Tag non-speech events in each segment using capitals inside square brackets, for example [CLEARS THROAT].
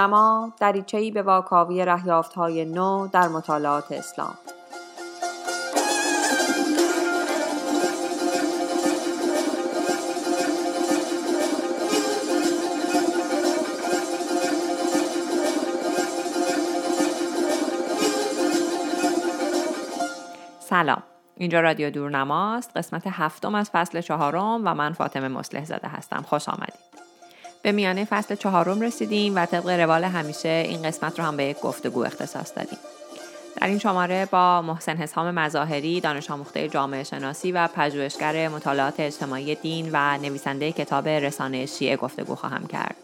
دورنما دریچهای به واکاوی های نو در مطالعات اسلام. سلام. اینجا رادیو دورنماست. قسمت هفتم از فصل چهارم و من فاطمه مسلح زاده هستم. خوش آمدید. به میانه فصل چهارم رسیدیم و طبق روال همیشه این قسمت رو هم به یک گفتگو اختصاص دادیم. در این شماره با محسن حسام مظاهری دانش آموخته جامعه شناسی و پژوهشگر مطالعات اجتماعی دین و نویسنده کتاب رسانه شیعه گفتگو خواهم کرد.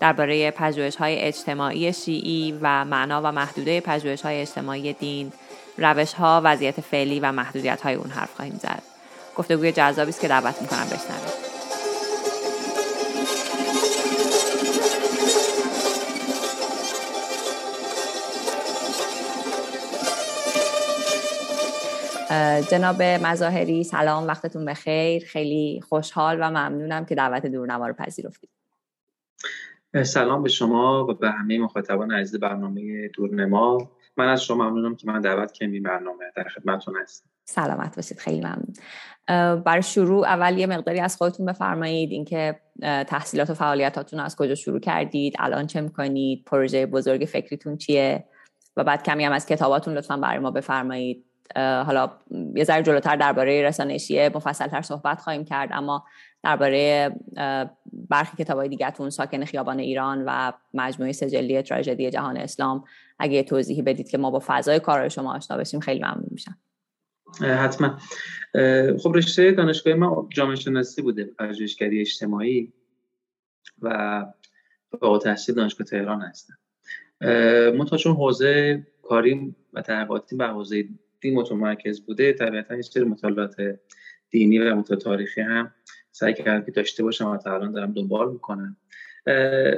درباره پژوهش های اجتماعی شیعی و معنا و محدوده پژوهش های اجتماعی دین روش ها وضعیت فعلی و محدودیت های اون حرف خواهیم زد. گفتگوی جذابی است که دعوت می‌کنم بشنوید. جناب مظاهری سلام وقتتون بخیر. خیلی خوشحال و ممنونم که دعوت دورنما رو پذیرفتید. سلام به شما و به همه مخاطبان عزیز برنامه دورنما. من از شما ممنونم که من دعوت کردم این برنامه در خدمتتون هستم. سلامت باشید. خیلی ممنون. برای شروع اول یه مقداری از خودتون بفرمایید. اینکه تحصیلات و فعالیتاتون از کجا شروع کردید؟ الان چه می‌کنید؟ پروژه بزرگ فکریتون چیه؟ و بعد کمی هم از کتاباتون لطفا برای ما بفرمایید. حالا یه ذره جلوتر درباره رسانه شیعه مفصلتر صحبت خواهیم کرد اما درباره برخی کتابای دیگهتون ساکن خیابان ایران و مجموعه سجلی تراژدی جهان اسلام. اگه توضیحی بدید که ما با فضای کار شما آشنا بشیم خیلی ممنون میشم. حتما. خب رشته دانشگاه ما جامعه شناسی بوده پژوهشگری اجتماعی و با تحصیل دانشگاه تهران هستم منتها چون حوزه کاریم و تحقیقاتی به حوزه دین متمرکز بوده طبیعتا یه مطالعات دینی و مطالعات تاریخی هم سعی کردم که داشته باشم و تا الان دارم دنبال می‌کنم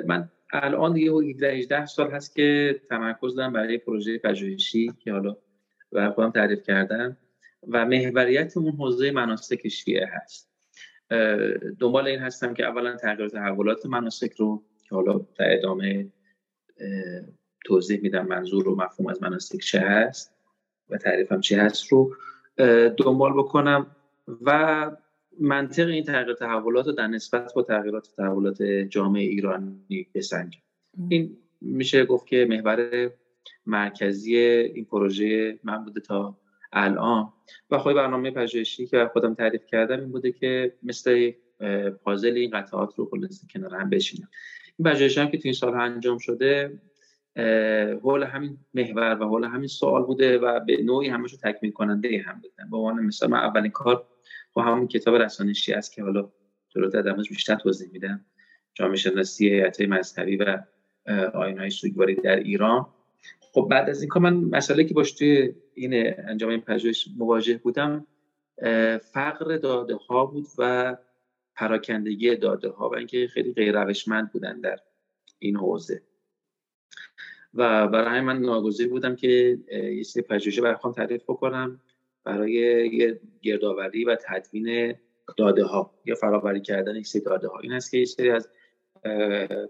من الان دیگه 18 سال هست که تمرکز دارم برای پروژه پژوهشی که حالا برای خودم تعریف کردم و محوریت اون حوزه مناسک شیعه هست. دنبال این هستم که اولا تغییر تحولات مناسک رو که حالا در ادامه توضیح میدم منظور و مفهوم از مناسک چه هست. و تعریفم چی هست رو دنبال بکنم و منطق این تغییر تحولات رو در نسبت با تغییرات تحولات جامعه ایرانی بسنجم این میشه گفت که محور مرکزی این پروژه من بوده تا الان. و خواهی برنامه پژوهشی که خودم تعریف کردم این بوده که مثل پازل این قطعات رو خلاصه کنار هم بشینم این پژوهشی هم که تو این سال انجام شده حول همین محور و حول همین سوال بوده و به نوعی همش رو تکمیل کننده هم بودن. به عنوان مثلا من اولین کار با همون کتاب رسانشی است که حالا جلو در بیشتر توضیح میدم. جامعه شناسی هیئت مذهبی و آیین های سوگواری در ایران. خب بعد از این کار من مسئله که باش توی این انجام این پژوهش مواجه بودم فقر داده ها بود و پراکندگی داده ها و اینکه خیلی غیر روشمند بودن در این حوزه. و برای من ناگزیر بودم که یه سری پژوهش برخوام تعریف بکنم برای گردآوری و تدوین داده ها یا فراوری کردن یک سری داده ها این است که یه سری از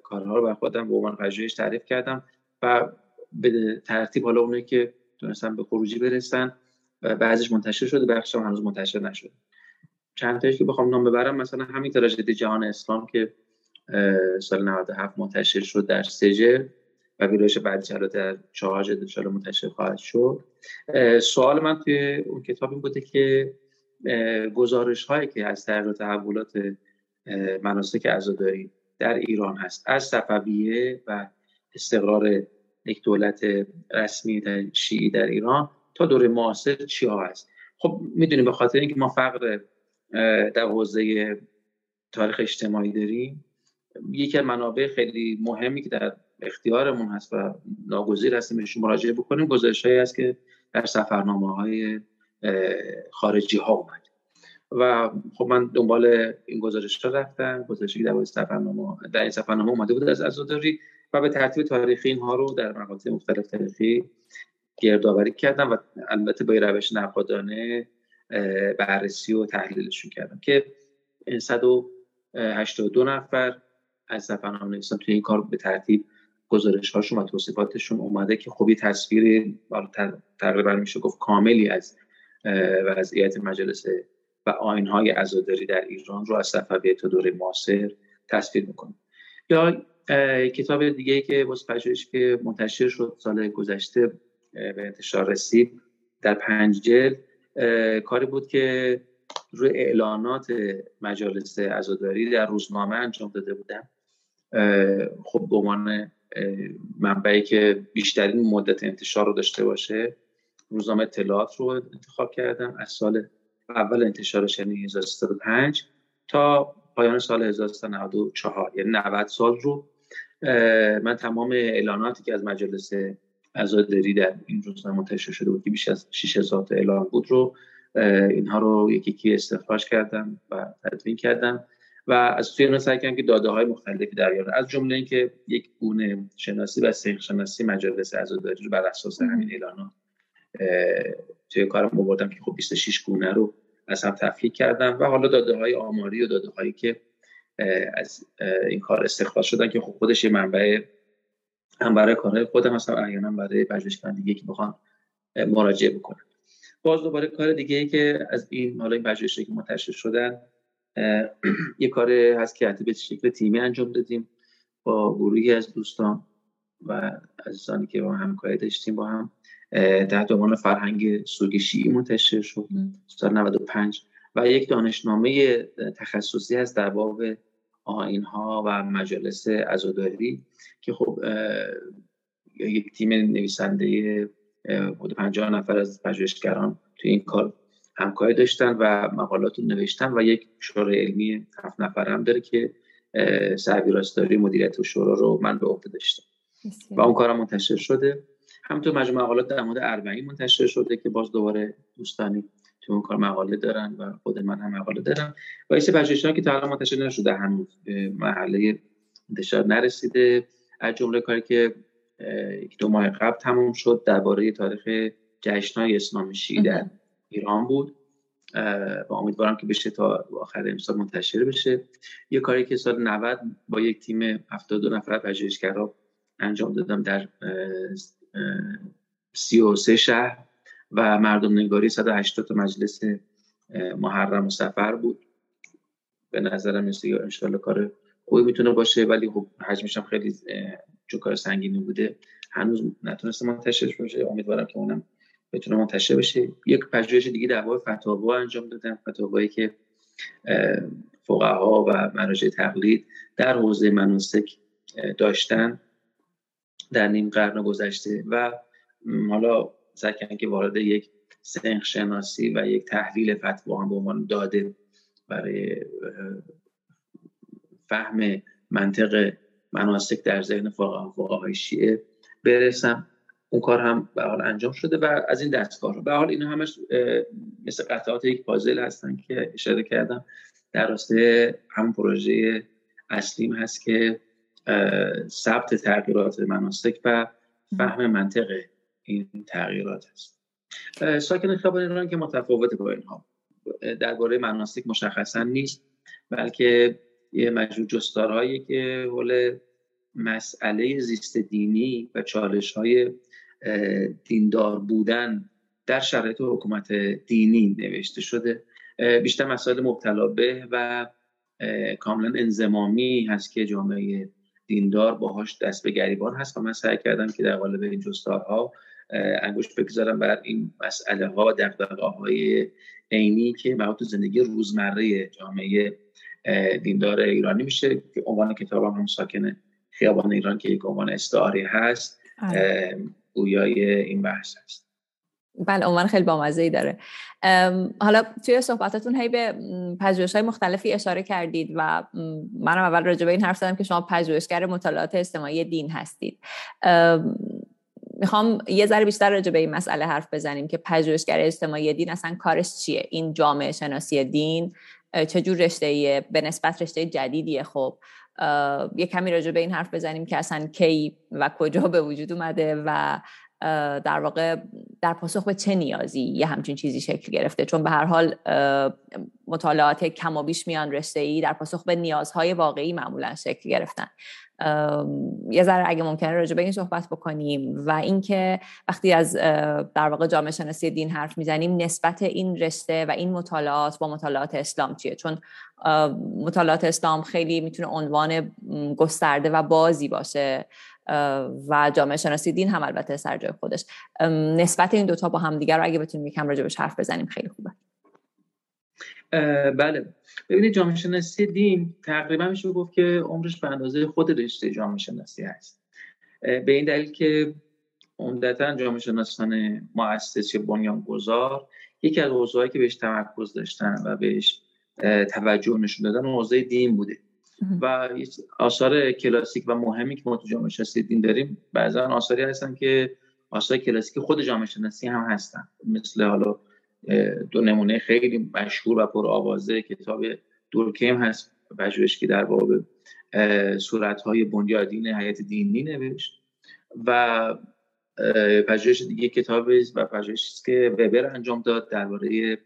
کارها رو بر خودم به عنوان پژوهش تعریف کردم و به ترتیب حالا اونایی که تونستن به خروجی برسن بعضیش منتشر شده بخش هم هنوز منتشر نشده. چند تایش که بخوام نام ببرم مثلا همین تراژدی جهان اسلام که سال 97 منتشر شد در سجل و ویرایش بعدی در چهار انشاءالله منتشر خواهد شد. سوال من توی اون کتاب این بوده که گزارش هایی که از تغییر تحولات مناسک عزاداری در ایران هست از صفویه و استقرار یک دولت رسمی در شیعی در ایران تا دوره معاصر چی ها هست؟ خب می‌دونیم به خاطر اینکه ما فقر در حوزه تاریخ اجتماعی داریم یکی از منابع خیلی مهمی که در اختیارمون هست و ناگزیر هستیم بهشون مراجعه بکنیم. گزارش هایی هست که در سفرنامه های خارجی ها اومد و خب من دنبال این گزارش ها رفتم. گزارشی که در سفرنامه در این سفرنامه اومده بود از عزاداری و به ترتیب تاریخی اینها رو در مقاطع مختلف تاریخی گردآوری کردم و البته با روش نقادانه بررسی و تحلیلشون کردم که این 182 نفر از سفرنامه نویسان توی این کار به ترتیب گزارش هاشون و توصیفاتشون اومده که خوبی تصویر تقریبا میشه گفت کاملی از وضعیت مجلس و های عزاداری در ایران رو از صفویه تا دوره معاصر تصویر می‌کنه. یا کتاب دیگه که باز پژوهش که منتشر شد سال گذشته به انتشار رسید در پنج جلد کاری بود که روی اعلانات مجالس عزاداری در روزنامه انجام داده بودم. خب به عنوان منبعی که بیشترین مدت انتشار رو داشته باشه روزنامه اطلاعات رو انتخاب کردم از سال اول انتشارش یعنی 1305 تا پایان سال 1394 یعنی 90 سال رو. من تمام اعلاناتی که از مجلس عزاداری در این روزنامه منتشر شده بود که بیش از 6000 تا اعلان بود رو اینها رو یکی یکی استخراج کردم و تدوین کردم. و از توی اینا سعی که داده های مختلفی در بیارم از جمله اینکه یک گونه شناسی و سیخ شناسی مجلس عزاداری رو بر اساس همین اعلانات توی کارم آوردم که خب 26 گونه رو از هم تفکیک کردم و حالا داده های آماری و داده هایی که از این کار استخراج شدن که خب خودش یه منبع هم برای کارهای خودم هستم احیانا برای پژوهشگران دیگه که بخوام مراجعه بکنم. باز دوباره کار دیگه ای که از این حالا این پژوهشی که منتشر شدن [CLEARS THROAT] یه کار هست که به شکل تیمی انجام دادیم با گروهی از دوستان و عزیزانی که با هم همکاری داشتیم با هم. تحت عنوان فرهنگ سوگ شیعی منتشر شد. سال 95 و یک دانشنامه تخصصی هست در باب آین ها و مجالس عزاداری که خب یک تیم نویسنده بود 50 نفر از پژوهشگران توی این کار همکاری داشتن و مقالات رو نوشتن و یک شورای علمی هفت نفر هم داره که سرویراستاری مدیریت و شورا رو من به عهده داشتم. و اون کارم منتشر شده. همینطور مجموعه مقالات در مورد اربعین منتشر شده که باز دوباره دوستانی تو اون کار مقاله دارن و خود من هم مقاله دارم. و این سه که تا الان منتشر نشده هنوز محله انتشار نرسیده. از جمله کاری که یک دو ماه قبل تموم شد درباره تاریخ جشنهای اسلام شیعی در ایران بود. و امیدوارم که بشه تا آخر امسال منتشر بشه. یه کاری که سال 90 با یک تیم 72 نفر پژوهشگرا انجام دادم در 33 شهر و مردم نگاری 180 مجلس محرم و سفر بود. به نظرم مثل انشالله کار خوبی می‌تونه باشه ولی خب حجمش هم خیلی چون کار سنگینی بوده هنوز نتونسته منتشر بشه امیدوارم که اونم بتونه منتشر بشه. یک پژوهش دیگه در باب فتاوا انجام دادم. فتاوایی که فقها و مراجع تقلید در حوزه مناسک داشتن در نیم قرن گذشته و حالا سعی که وارد یک سنخ شناسی و یک تحلیل فتوا هم به عنوان داده برای فهم منطق مناسک در ذهن فقهای شیعه برسم. اون کار هم به حال انجام شده و از این دستگاه. به حال اینا همش مثل قطعات یک پازل هستن که اشاره کردم. در راسته همون پروژه اصلیم هست که ثبت تغییرات مناسک و فهم منطق این تغییرات است ساکن خیابان ایران که متفاوت با اینها. درباره مناسک مشخصا نیست بلکه یه مجموع جستارهایی که حول مسئله زیست دینی و چالش های دیندار بودن در شرایط حکومت دینی نوشته شده بیشتر مسائل مبتلا به و کاملا انزمامی هست که جامعه دیندار باهاش دست به گریبان هست و من سعی کردم که در قالب این جستارها انگشت بگذارم بر این مسئله ها و دقدقه های عینی که مربوط زندگی روزمره جامعه دیندار ایرانی میشه که عنوان کتاب هم ساکن خیابان ایران که یک عنوان استعاری هست آره. گویای این بحث هست. بله عنوان خیلی بامزه ای داره حالا توی صحبتاتون هی به پژوهش های مختلفی اشاره کردید و منم اول راجع به این حرف زدم که شما پژوهشگر مطالعات اجتماعی دین هستید. می‌خوام یه ذره بیشتر راجع به این مسئله حرف بزنیم که پژوهشگر اجتماعی دین اصلا کارش چیه؟ این جامعه شناسی دین چه جور رشته به نسبت رشته جدیدیه خب. یه کمی راجع به این حرف بزنیم که اصلا کی و کجا به وجود اومده و در واقع در پاسخ به چه نیازی یه همچین چیزی شکل گرفته. چون به هر حال مطالعات کم و بیش میان رشته ای در پاسخ به نیازهای واقعی معمولا شکل گرفتن. یه ذره اگه ممکنه راجع به این صحبت بکنیم و اینکه وقتی از در واقع جامعه شناسی دین حرف می‌زنیم نسبت این رشته و این مطالعات با مطالعات اسلام چیه؟ چون مطالعات اسلام خیلی می‌تونه عنوان گسترده و بازی باشه و جامعه شناسی دین هم البته سر جای خودش. نسبت این دوتا با هم دیگر رو اگه بتونیم یکم راجع حرف بزنیم خیلی خوبه. بله. ببینید جامعه شناسی دین تقریبا میشه گفت که عمرش به اندازه خود رشته جامعه شناسی هست به این دلیل که عمدتا جامعه شناسان مؤسس یا بنیانگذار یکی از حوزه‌هایی که بهش تمرکز داشتن و بهش توجه نشون دادن حوزه دین بوده. و آثار کلاسیک و مهمی که ما تو جامعه شناسی دین داریم بعضا آثاری هستن که آثار کلاسیک خود جامعه شناسی هم هستن. مثل حالا دو نمونه خیلی مشهور و پرآوازه کتاب دورکیم هست پژوهشی در باب صورت های بنیادین حیات دینی نوشت و پژوهش دیگه کتاب و پژوهشی که وبر انجام داد درباره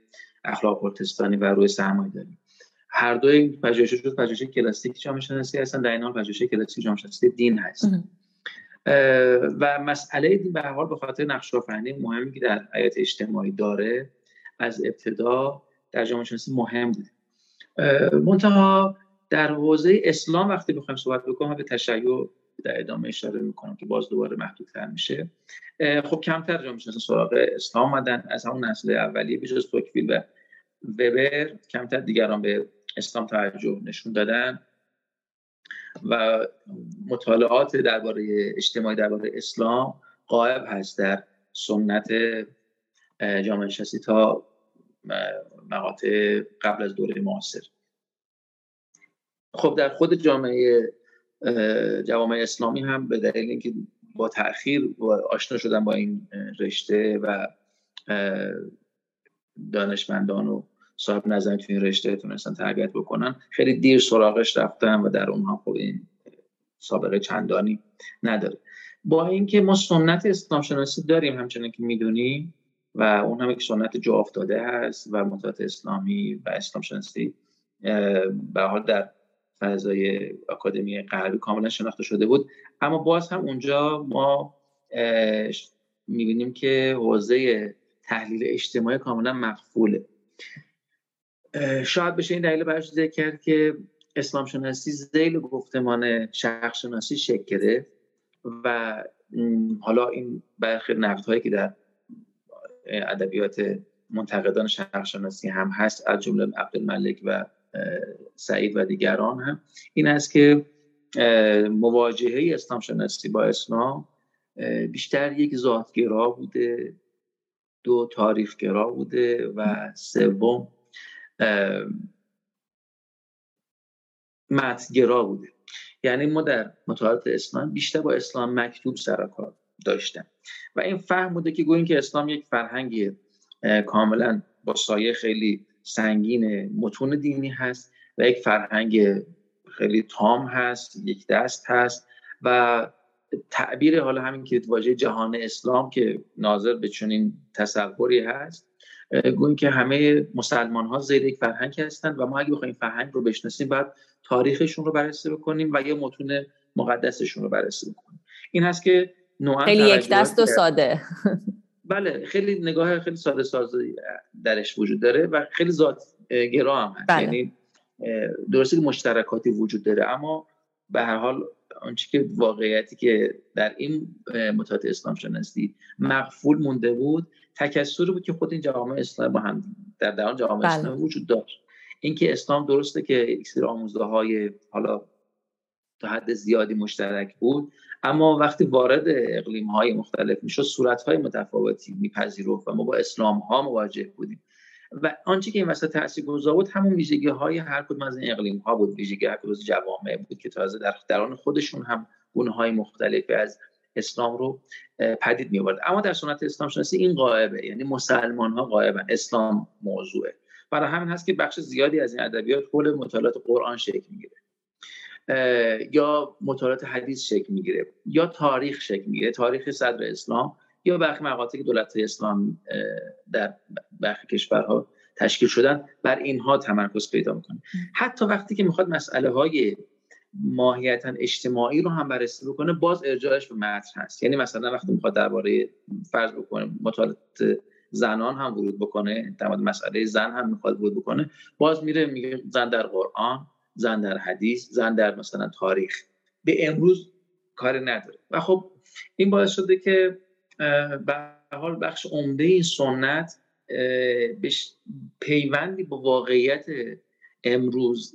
اخلاق پروتستانی و روی سرمایه داری هر دو این پژوهش شد پژوهش کلاسیک جامعه شناسی هستن در این حال پژوهش کلاسیک جامعه شناسی دین هست. و مسئله دین به حال به خاطر نقش مهمی که در حیات اجتماعی داره از ابتدا در جامعه شناسی مهم بود منتها در حوزه اسلام وقتی بخوایم صحبت بکنم به تشیع در ادامه اشاره می‌کنم که باز دوباره محدودتر میشه. خب کمتر جامعه شناسی سراغ اسلام آمدن از همون نسل اولیه بجز توکویل و وبر کمتر دیگران به اسلام توجه نشون دادن و مطالعات درباره اجتماعی درباره اسلام قائب هست در سنت جامعه شناسی تا مقاطع قبل از دوره معاصر. خب در خود جامعه جوامع اسلامی هم به دلیل اینکه با تاخیر آشنا شدن با این رشته و دانشمندان و صاحب نظر تو این رشته تونستن تربیت بکنن خیلی دیر سراغش رفتن و در اونها خب این سابقه چندانی نداره. با اینکه ما سنت اسلام شناسی داریم همچنان که می‌دونیم و اون هم یک سنت جا افتاده هست و مطالعات اسلامی و اسلام شناسی به حال در فضای آکادمی غربی کاملا شناخته شده بود. اما باز هم اونجا ما می‌بینیم که حوزه تحلیل اجتماعی کاملا مقفوله. شاید بشه این دلیل برش ذکر کرد که اسلام شناسی زیل گفتمان شخص شناسی شکل و حالا این برخی نقد هایی که در ادبیات منتقدان شرق شناسی هم هست از جمله عبدالملک و سعید و دیگران هم. این است که مواجهه اسلام شناسی با اسلام بیشتر یک ذاتگرا بوده دو تاریخگرا بوده و سوم متگرا بوده. یعنی ما در مطالعات اسلام بیشتر با اسلام مکتوب سر کار داشتن. و این فهم بوده که گوییم که اسلام یک فرهنگی کاملا با سایه خیلی سنگین متون دینی هست و یک فرهنگ خیلی تام هست یک دست هست و تعبیر حالا همین که واژه جهان اسلام که ناظر به چنین تصوری هست گوییم که همه مسلمان ها زیر یک فرهنگ هستند و ما اگه بخوایم فرهنگ رو بشناسیم باید تاریخشون رو بررسی بکنیم و یه متون مقدسشون رو بررسی بکنیم. این هست که خیلی یک دست و ساده بله خیلی نگاه خیلی ساده سازی درش وجود داره و خیلی ذات گرا هم هست بله. یعنی درسته که مشترکاتی وجود داره اما به هر حال آنچه که واقعیتی که در این متات اسلام شناسی مقفول مونده بود تکسری بود که خود این جوامع اسلام با هم در درون جوامع بله. اسلام وجود داشت اینکه اسلام درسته که یک سری آموزه های حالا تا حد زیادی مشترک بود اما وقتی وارد اقلیم های مختلف می‌شد صورت های متفاوتی میپذیرفت و ما با اسلام ها مواجه بودیم. و آنچه که این وسط تاثیر گذار بود همون ویژگی های هر کدوم از این اقلیم ها بود. ویژگی هر کدوم از جوامع بود که تازه در درون خودشون هم گونه های مختلفی از اسلام رو پدید می اما در سنت اسلام شناسی این قائبه یعنی مسلمان ها قائبن اسلام موضوعه. برای همین هست که بخش زیادی از این ادبیات حول مطالعات قرآن شکل می‌گیره. یا مطالعات حدیث شکل می‌گیره یا تاریخ شکل می‌گیره تاریخ صدر اسلام یا برخی مقاطعی که دولت اسلام در برخی کشورها تشکیل شدن بر اینها تمرکز پیدا می‌کنه. حتی وقتی که می‌خواد مسئله های ماهیتا اجتماعی رو هم بررسی بکنه باز ارجاعش به متن هست. یعنی مثلا وقتی می‌خواد درباره فرض بکنه مطالعات زنان هم ورود بکنه در مسئله زن هم می‌خواد ورود بکنه باز میره میگه زن در قرآن زن در حدیث زن در مثلا تاریخ. به امروز کاری نداره. و خب این باعث شده که به حال بخش عمده این سنت پیوندی با واقعیت امروز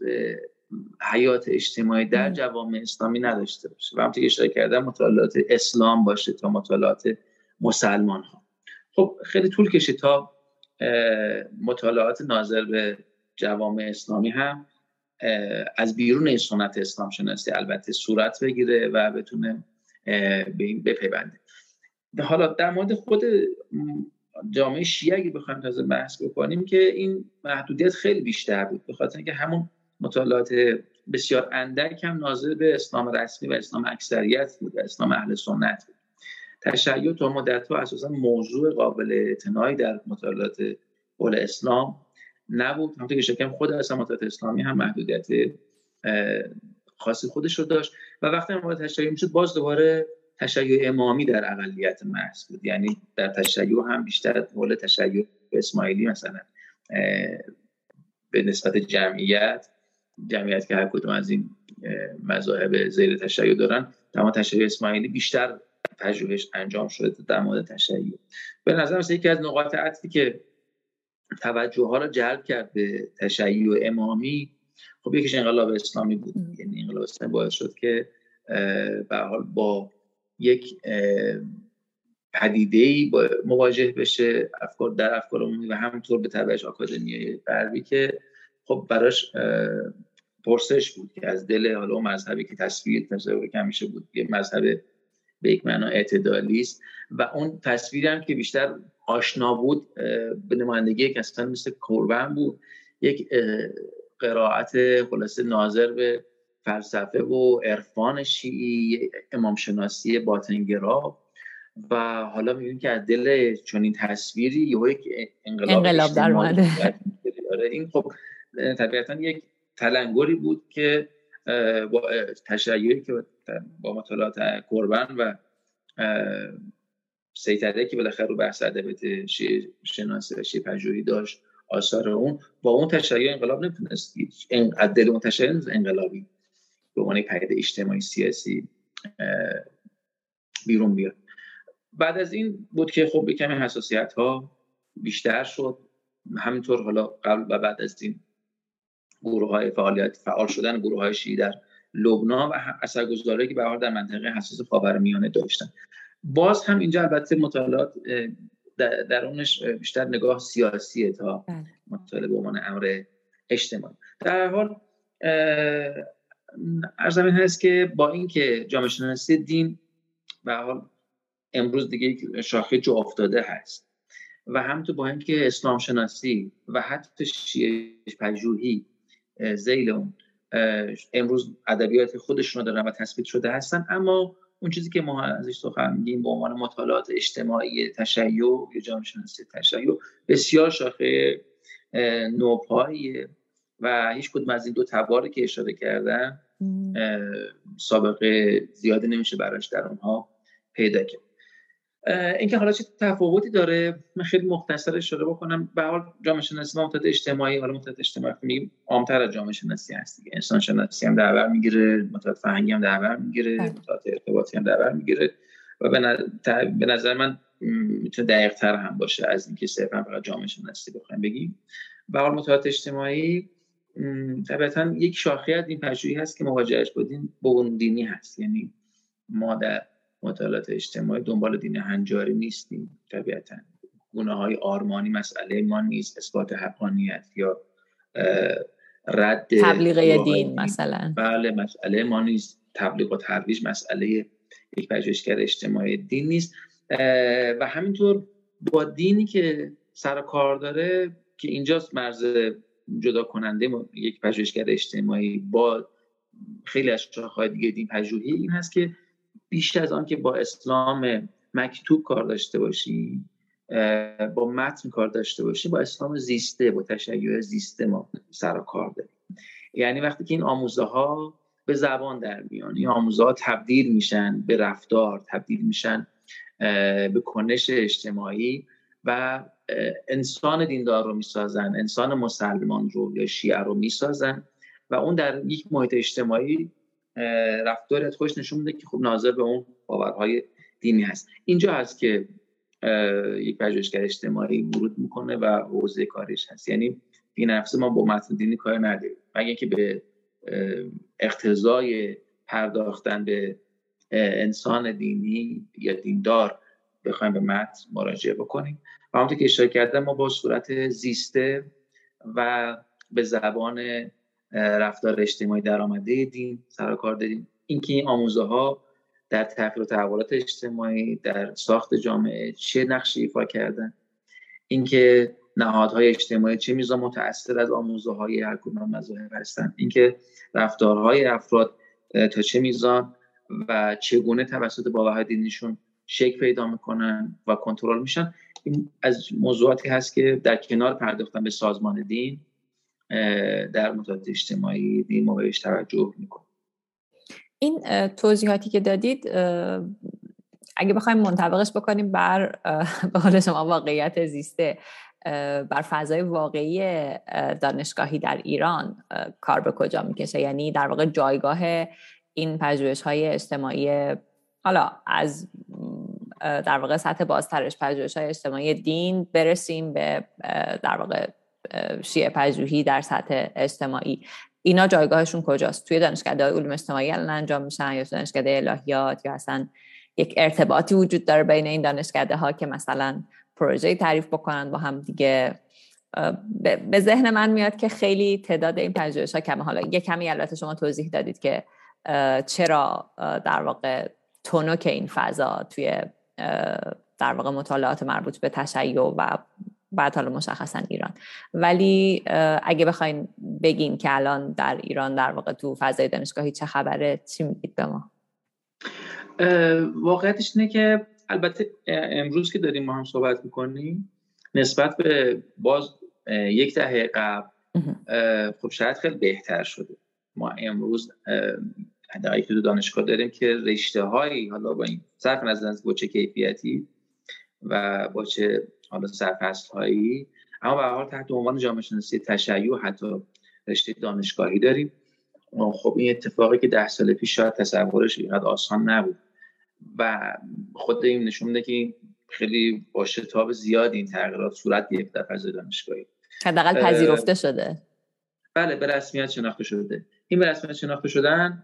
حیات اجتماعی در جوامع اسلامی نداشته باشه. و همونطور که اشاره کردم مطالعات اسلام باشه تا مطالعات مسلمان ها خب خیلی طول کشید تا مطالعات ناظر به جوامع اسلامی هم از بیرون این سنت اسلام شناسی البته صورت بگیره و بتونه به این بپیونده. حالا در مورد خود جامعه شیعه اگه بخوایم تازه بحث بکنیم که این محدودیت خیلی بیشتر بود به خاطر اینکه همون مطالعات بسیار اندک هم ناظر به اسلام رسمی و اسلام اکثریت بود و اسلام اهل سنت بود. تشیع تا مدت ها اساسا موضوع قابل اعتنایی در مطالعات قول اسلام نبود. همونطور که شکم خود اصلا اسلامی هم محدودیت خاصی خودش رو داشت. و وقتی هم تشیع می‌شد باز دوباره تشیع امامی در اقلیت محض بود. یعنی در تشیع هم بیشتر قول تشیع اسماعیلی مثلا به نسبت جمعیت جمعیت که هر کدوم از این مذاهب زیر تشیع دارن تمام تشیع اسماعیلی بیشتر پژوهش انجام شده در مورد تشیع. به نظر مثل یکی از نقاط عطفی که توجه ها رو جلب کرد به تشیع امامی. خب یکیش انقلاب اسلامی بود. یعنی انقلاب اسلامی باعث شد که به حال با یک پدیده ای مواجه بشه افکار در افکار عمومی و همینطور به تبعش آکادمی غربی که خب براش پرسش بود که از دل حالا مذهبی که تصویر تصور که همیشه بود یه مذهب به یک معنا اعتدالی است و اون تصویری هم که بیشتر آشنا بود به نمایندگی کسان مثل کوربن بود. یک قرائت خلاصه ناظر به فلسفه و عرفان شیعی امام شناسی باطنگرا. و حالا می‌بینیم که از دل چنین تصویری یه یک انقلاب, انقلاب در آره، این خب طبیعتا یک تلنگری بود که با تشیعی که با مطالعات قربان و سیطره که بالاخره رو بحث ادبیات شناسی و شیعه پژوهی داشت آثار اون با اون تشیع انقلاب نمی‌تونست دل اون تشیع انقلابی به عنوان پدیده اجتماعی سیاسی بیرون بیاد. بعد از این بود که خب کمی حساسیت ها بیشتر شد. همینطور حالا قبل و بعد از این گروه های فعالیت فعال شدن گروه های در لبنان و اثرگذاری که به در منطقه حساس خاورمیانه داشتن. باز هم اینجا البته مطالعات درونش بیشتر نگاه سیاسیه تا بله. مطالعه به عنوان امر اجتماعی در حال ارزم هست که با اینکه جامعه شناسی دین به حال امروز دیگه یک شاخه جو افتاده هست و همینطور با اینکه اسلام شناسی و حتی شیعه پژوهی زیل اون امروز ادبیات خودشون رو دارن و تثبیت شده هستن اما اون چیزی که ما ازش سخن میگیم به عنوان مطالعات اجتماعی تشیع یا جامعه شناسی تشیع بسیار شاخه نوپاییه و هیچ کدوم از این دو تباری که اشاره کردن سابقه زیادی نمیشه براش در اونها پیدا کرد. اینکه حالا چه تفاوتی داره؟ من خیلی مختصر اشاره بکنم. به حال جامعه شناسی و اجتماعی حالا متد اجتماعی میگیم عامتر از جامعه شناسی هست دیگه. انسان شناسی هم در می‌گیره متد فرهنگی هم در می‌گیره بله. متد ارتباطی هم در می‌گیره. و به نظر من می‌تونه دقیق تر هم باشه از اینکه صرفا فقط جامعه شناسی بخوایم بگیم. به حال متد اجتماعی طبعا یک شاخه از این پژوهی هست که مواجهش بودیم با دینی هست. یعنی ما در مطالعات اجتماعی دنبال دین هنجاری نیستیم طبیعتا. گناه های آرمانی مسئله ما نیست اثبات حقانیت یا رد تبلیغ دین مثلا. بله مسئله ما نیست. تبلیغ و ترویج مسئله یک پژوهشگر اجتماعی دین نیست. و همینطور با دینی که سر کار داره که اینجاست مرز جدا کننده یک پژوهشگر اجتماعی با خیلی از شاخه‌های دیگه دین پژوهی این هست که بیشتر از آن که با اسلام مکتوب کار داشته باشی با متن کار داشته باشیم با اسلام زیسته با تشیع زیسته ما سر کار داریم. یعنی وقتی که این آموزه ها به زبان در میان این آموزه ها تبدیل میشن به رفتار تبدیل میشن به کنش اجتماعی و انسان دیندار رو می‌سازن انسان مسلمان رو یا شیعه رو می‌سازن و اون در یک محیط اجتماعی رفتار از خوش نشون میده که خب ناظر به اون باورهای دینی هست. اینجا هست که یک پژوهشگر اجتماعی ورود می‌کنه و حوزه کارش هست. یعنی این نفس ما با متن دینی کار نداریم. مگه اینکه به اقتضای پرداختن به انسان دینی یا دیندار بخوایم به متن مراجعه بکنیم. و همونطور که اشاره کردم ما با صورت زیسته و به زبان رفتار اجتماعی درآمده دین سر کار داریم اینکه این آموزه ها در تغییر و تحولات اجتماعی در ساخت جامعه چه نقشی ایفا کردن؟ اینکه نهادهای اجتماعی چه میزان متاثر از آموزه های هر کدوم مذاهب هستن؟ اینکه رفتارهای افراد تا چه میزان و چگونه توسط باورهای دینیشون شکل پیدا می‌کنن و کنترل میشن؟ این از موضوعاتی هست که در کنار پرداختن به سازمان دین در متعدد اجتماعی دین ما بهش توجه می‌کنه این توضیحاتی که دادید اگه بخوایم منطبقش بکنیم بر به قول شما واقعیت زیسته بر فضای واقعی دانشگاهی در ایران کار به کجا می‌کشه. یعنی در واقع جایگاه این پژوهش های اجتماعی حالا از در واقع سطح بازترش پژوهش های اجتماعی دین برسیم به در واقع شیعه پژوهی در سطح اجتماعی. اینا جایگاهشون کجاست؟ توی دانشکده علوم اجتماعی الان انجام میشن یا دانشکده الهیات یا اصلا یک ارتباطی وجود داره بین این دانشکده ها که مثلا پروژه تعریف بکنن با هم دیگه. به ذهن من میاد که خیلی تعداد این پژوهش ها کمه. حالا یه کمی البته شما توضیح دادید که چرا در واقع تونوک این فضا توی در واقع مطالعات مربوط به تشیع و بعد حالا مشخصا ایران. ولی اگه بخواین بگین که الان در ایران در واقع تو فضای دانشگاهی چه خبره چی میگید به ما؟ واقعیتش اینه که البته امروز که داریم ما هم صحبت می‌کنیم نسبت به باز یک دهه قبل خب شاید خیلی بهتر شده. ما امروز در دو دانشگاه داریم که رشته هایی حالا با این صرف نظر از با چه کیفیتی و با چه حالا سرفصل هایی اما به حال تحت عنوان جامعه شناسی تشیع حتی رشته دانشگاهی داریم. خب این اتفاقی که ده سال پیش شاید تصورش اینقدر آسان نبود. و خود این نشون میده که خیلی با شتاب زیاد این تغییرات صورت گرفت در فضای دانشگاهی. حداقل پذیرفته شده. بله به رسمیت شناخته شده. این به رسمیت شناخته شدن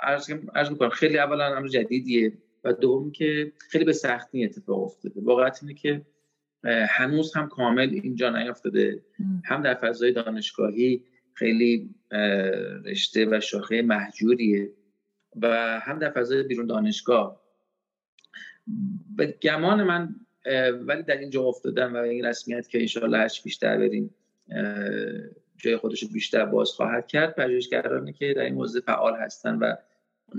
عرض می‌کنم خیلی اولا امر جدیدیه. و دوم که خیلی به سختی اتفاق افتاده. واقعیت اینه که هنوز هم کامل اینجا نیافتاده. هم در فضای دانشگاهی خیلی رشته و شاخه محجوریه و هم در فضای بیرون دانشگاه. به گمان من ولی در اینجا افتادن و این رسمیت که انشاءالله هرچی بیشتر بریم جای خودش بیشتر باز خواهد کرد پژوهشگرانی که در این موضوع فعال هستن و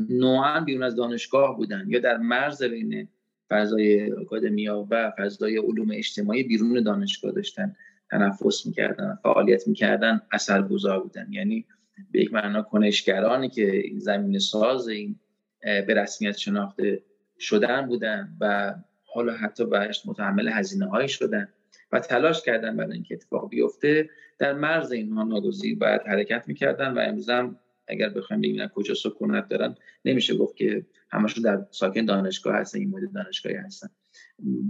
نوعا بیرون از دانشگاه بودن یا در مرز بین فضای آکادمیا و فضای علوم اجتماعی بیرون دانشگاه داشتن تنفس می‌کردن فعالیت می‌کردن اثرگذار بودن. یعنی به یک معنا کنشگرانی که این زمین ساز این به رسمیت شناخته شدن بودن و حالا حتی بهش متحمل هزینه هایی شدن و تلاش کردن برای اینکه اتفاق بیفته. در مرز اینها ناگزیر باید حرکت می‌کردن و امروز هم اگر بخوایم ببینیم کجا سکونت دارن نمیشه گفت که همشون در ساکن دانشگاه هستن این مورد دانشگاهی هستن.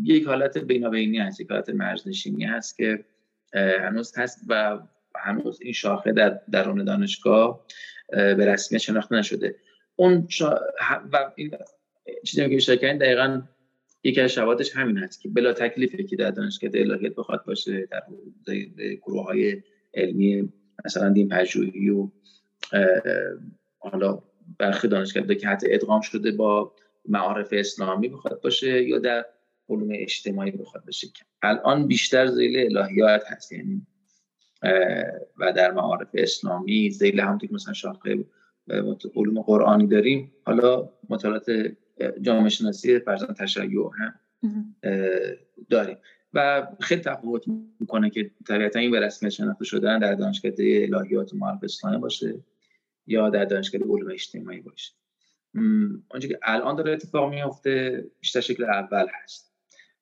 یک حالت بینابینی هست یک حالت مرزنشینی هست که هنوز هست و هنوز این شاخه در درون دانشگاه به رسمیت شناخته نشده. اون و این چیزی که اشاره کردن دقیقا یکی از شواهدش همین هست که بلا تکلیفه که در دانشگاه الهیات بخواد باشه در گروه های علمی مثلا دین پژوهی و حالا برخی دانشگاه که حتی ادغام شده با معارف اسلامی بخواد باشه یا در علوم اجتماعی بخواد باشه. الان بیشتر زیل الهیات هست یعنی و در معارف اسلامی زیل هم که مثلا شاخه علوم قرآنی داریم. حالا مطالعات جامعه شناسی فرزند تشیع هم داریم. و خیلی تفاوت می‌کنه که طبیعتا این به رسمیت شناخته شدن در دانشکده الهیات و معرف باشه. یا در دانشکده علوم اجتماعی باشه. آنچه که الان داره اتفاق میفته بیشتر شکل اول هست.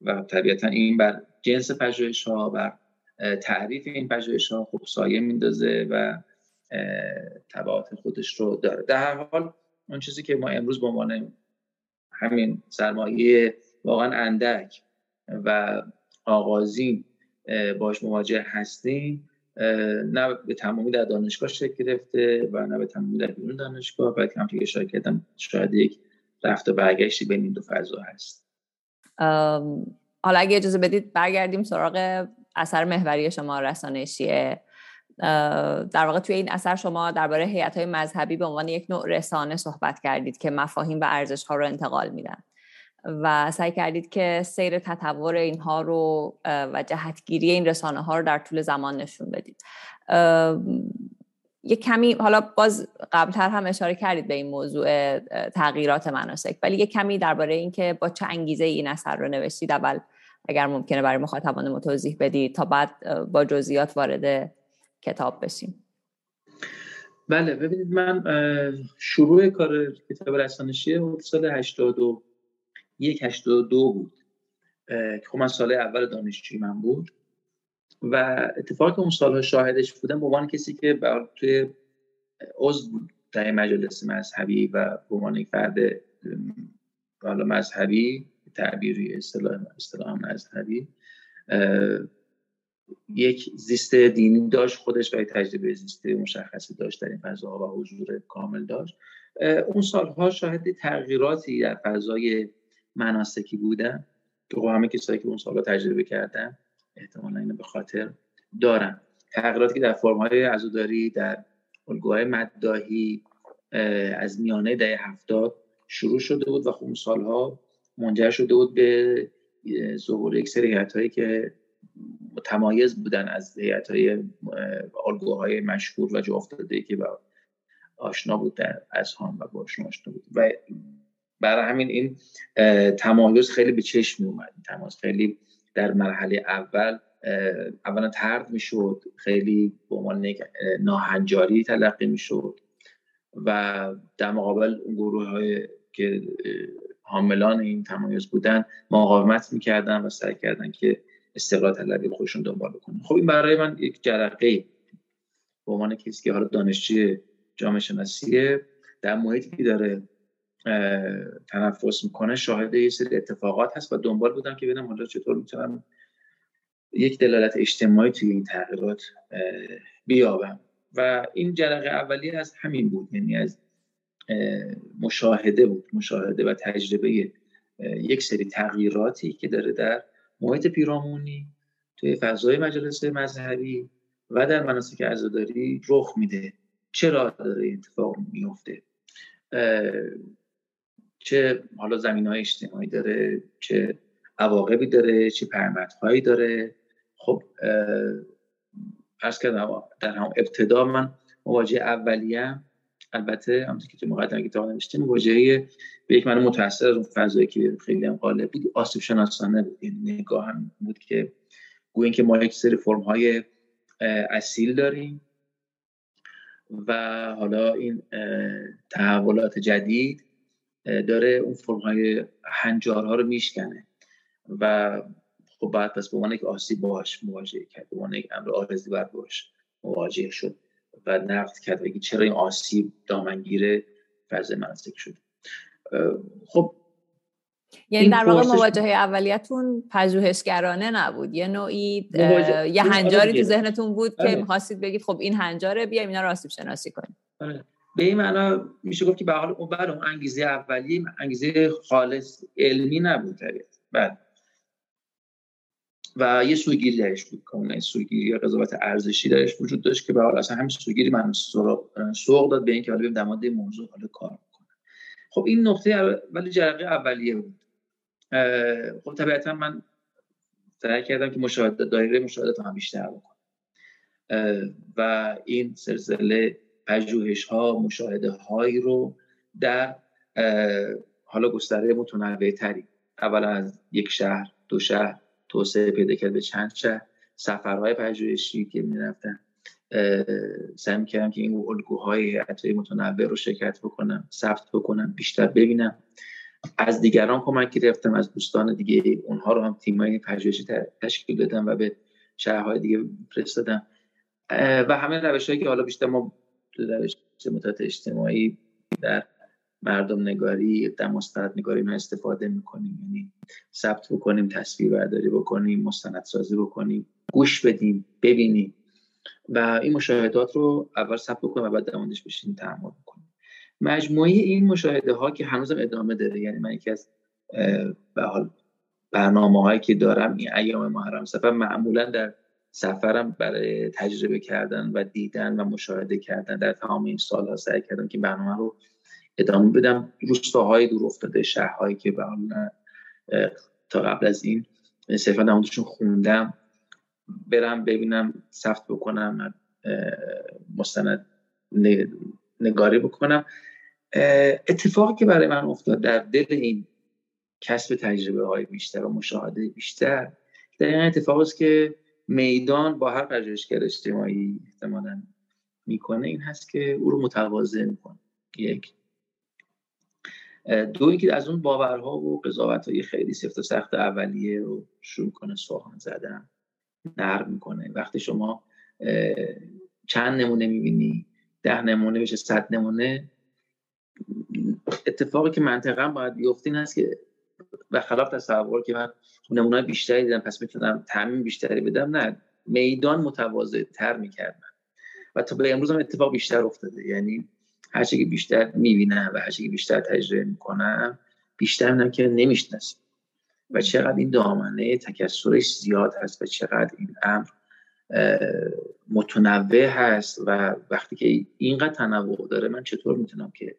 و طبیعتا این بر جنس پژوهش ها بر تعریف این پژوهش ها خب سایه میندازه و تبعات خودش رو داره. در هر حال اون چیزی که ما امروز به عنوان همین سرمایه واقعا اندک و آغازین باش مواجه هستیم نه به تمامی در دانشگاه شکل گرفته و نه به تمامی در بیرون دانشگاه بلکه هم که اشاره کردم شاید یک رفت و برگشتی بین این دو فضا هست. حالا اگه اجازه بدید برگردیم سراغ اثر محوری شما رسانشیه در واقع توی این اثر شما درباره هیئت های مذهبی به عنوان یک نوع رسانه صحبت کردید که مفاهیم و ارزش ها رو انتقال میدن. و سعی کردید که سیر تطور اینها رو و جهتگیری این رسانه ها رو در طول زمان نشون بدید. یه کمی حالا باز قبلتر هم اشاره کردید به این موضوع تغییرات مناسک ولی یه کمی درباره اینکه با چه انگیزه این اثر رو نوشتید اول اگر ممکنه برای مخاطبان توضیح بدید تا بعد با جزئیات وارد کتاب بشیم. بله ببینید من شروع کار کتاب رسانشی سال 82 یک 82 بود. که خب من سال اول دانشجوی من بود. و اتفاقی که اون سالها شاهدش بودم به عنوان کسی که توی عضو بود در مجلس مذهبی و به عنوان یک فرد حالا مذهبی تعبیری اصطلاح مذهبی یک زیست دینی داشت خودش و تجربه زیست مشخصی داشت در این فضا و حضور کامل داشت. اون سالها شاهد تغییراتی در فضای مناسکی بودن که خب همه کسایی که اون سالها تجربه کردن احتمالا اینو به خاطر دارن. تغییراتی که در فرمهای عزاداری در الگوهای مدداهی از میانه دهه هفتاد شروع شده بود و خب اون سالها منجر شده بود به ظهور یک سری هایی که متمایز بودن از هیئت های الگوهای مشهور و جا افتاده که با آشنا بود در هم و باشون آشنا بود. و برای همین این تمایز خیلی به چشم می اومد تمایز خیلی در مرحله اول اولا ترد می‌شد خیلی به عنوان ناهنجاری تلقی می‌شد و در مقابل گروه های که حاملان این تمایز بودن مقاومت می‌کردن و سعی کردن که استقلال طلبی خودشون دنبال کنن خب این برای من یک جرقه. به عنوان کسی که حالا دانشجوی جامعه شناسیه در محیطی که داره تنفس می‌کنه شاهد یه سری اتفاقات هست و دنبال بودم که ببینم حالا چطور می‌تونم یک دلالت اجتماعی توی این تغییرات بیابم. و این جرقه اولی از همین بود یعنی از مشاهده بود مشاهده و تجربه یک سری تغییراتی که داره در محیط پیرامونی توی فضای مجلس مذهبی و در مناسک عزاداری رخ میده. چرا داره اتفاق میفته چه حالا زمین های اجتماعی داره چه عواقبی داره چه پرمتهایی داره. خب ارز کردم در هم ابتدا من مواجه اولیه البته همونطور که تو مقدمه کتاب نوشتیم مواجهه به یک معنی متأثر از اون فضایی که خیلی هم غالب بود آسیب شناسانه بود. یعنی نگاه هم بود که گویا که ما یک سری فرم های اصیل داریم و حالا این تحولات جدید داره اون فرم های هنجارها رو میشکنه. و خب بعد پس به عنوان یک آسیب باش مواجه کرد به عنوان یک امر آرزی بر باش مواجه شد و نقد کرد بگی چرا این آسیب دامنگیر فرض مناسک شد. خب یعنی در واقع مواجهه اولیتون پژوهشگرانه نبود. یه نوعی یه هنجاری آره تو ذهنتون بود که آره. می‌خواستید بگید خب این هنجاره بیایم اینا رو آسیب شناسی کنیم. آره. به این معنا میشه گفت که به حال بعد اون انگیزه اولی انگیزه خالص علمی نبود بعد. و یه سوگیری درش بود کاملا سوگیری یا قضاوت ارزشی درش وجود داشت که به حال اصلا همین سوگیری من سوق داد به اینکه حالا بریم در موضوع حالا کار کنم خب این نقطه ولی جرقه اولیه بود. خب طبیعتا من سعی کردم که مشاهده دایره مشاهدات هم بیشتر بکنم. و این سلسله پژوهش ها مشاهده هایی رو در حالا گستره متنوع تری اول از یک شهر دو شهر توسعه پیدا کرد به چند شهر. سفرهای پژوهشی که می‌رفتن. سعی می‌کردم که این الگوهای حتی متنوع رو شرکت بکنم ثبت بکنم بیشتر ببینم. از دیگران کمک گرفتم از دوستان دیگه. اونها رو هم تیمای پژوهشی تشکیل دادم و به شهرهای دیگه فرستادم. و همه روش که حالا بیشتر ما تو روش متعت اجتماعی در مردم نگاری در مستند نگاری ما استفاده می‌کنیم. یعنی ثبت بکنیم تصویر برداری بکنیم مستند سازی بکنیم گوش بدیم ببینیم. و این مشاهدات رو اول ثبت بکنیم و بعد در بشین تحمل بکنیم. مجموعه این مشاهده ها که هنوزم ادامه داره یعنی من یکی از به حال برنامه هایی که دارم این ایام محرم سفر معمولا در سفرم برای تجربه کردن و دیدن و مشاهده کردن در تمام این سالها سعی کردم که برنامه رو ادامه بدم. روستاهای دور افتاده شهرهایی که به تا قبل از این صرفا نمودشون خوندم. برم ببینم ثبت بکنم مستند نگاری بکنم. اتفاقی که برای من افتاد در دل این کسب تجربه های بیشتر و مشاهده بیشتر در این اتفاق است که میدان با هر پژوهشگر اجتماعی احتمالا می‌کنه این هست که او رو متواضع می‌کنه. یک. دو اینکه از اون باورها و قضاوت های خیلی سفت و سخت اولیه رو شروع کنه سوهان زدن. نرم می‌کنه. وقتی شما چند نمونه می‌بینی ده نمونه بشه صد نمونه اتفاقی که منطقا باید بیفته این هست که و خلاف تصور که من نمونه بیشتری دیدم پس می‌تونم تعمین بیشتری بدم نه. میدان متواضع تر می‌کردم. و تا به امروز هم اتفاق بیشتر افتاده. یعنی هر که بیشتر می‌بینم و هر که بیشتر تجربه می‌کنم بیشتر میدم که نمی‌شناسم. و چقدر این دامنه تکسرش زیاد هست و چقدر این امر متنوع هست و وقتی که اینقدر تنوع داره من چطور می‌تونم که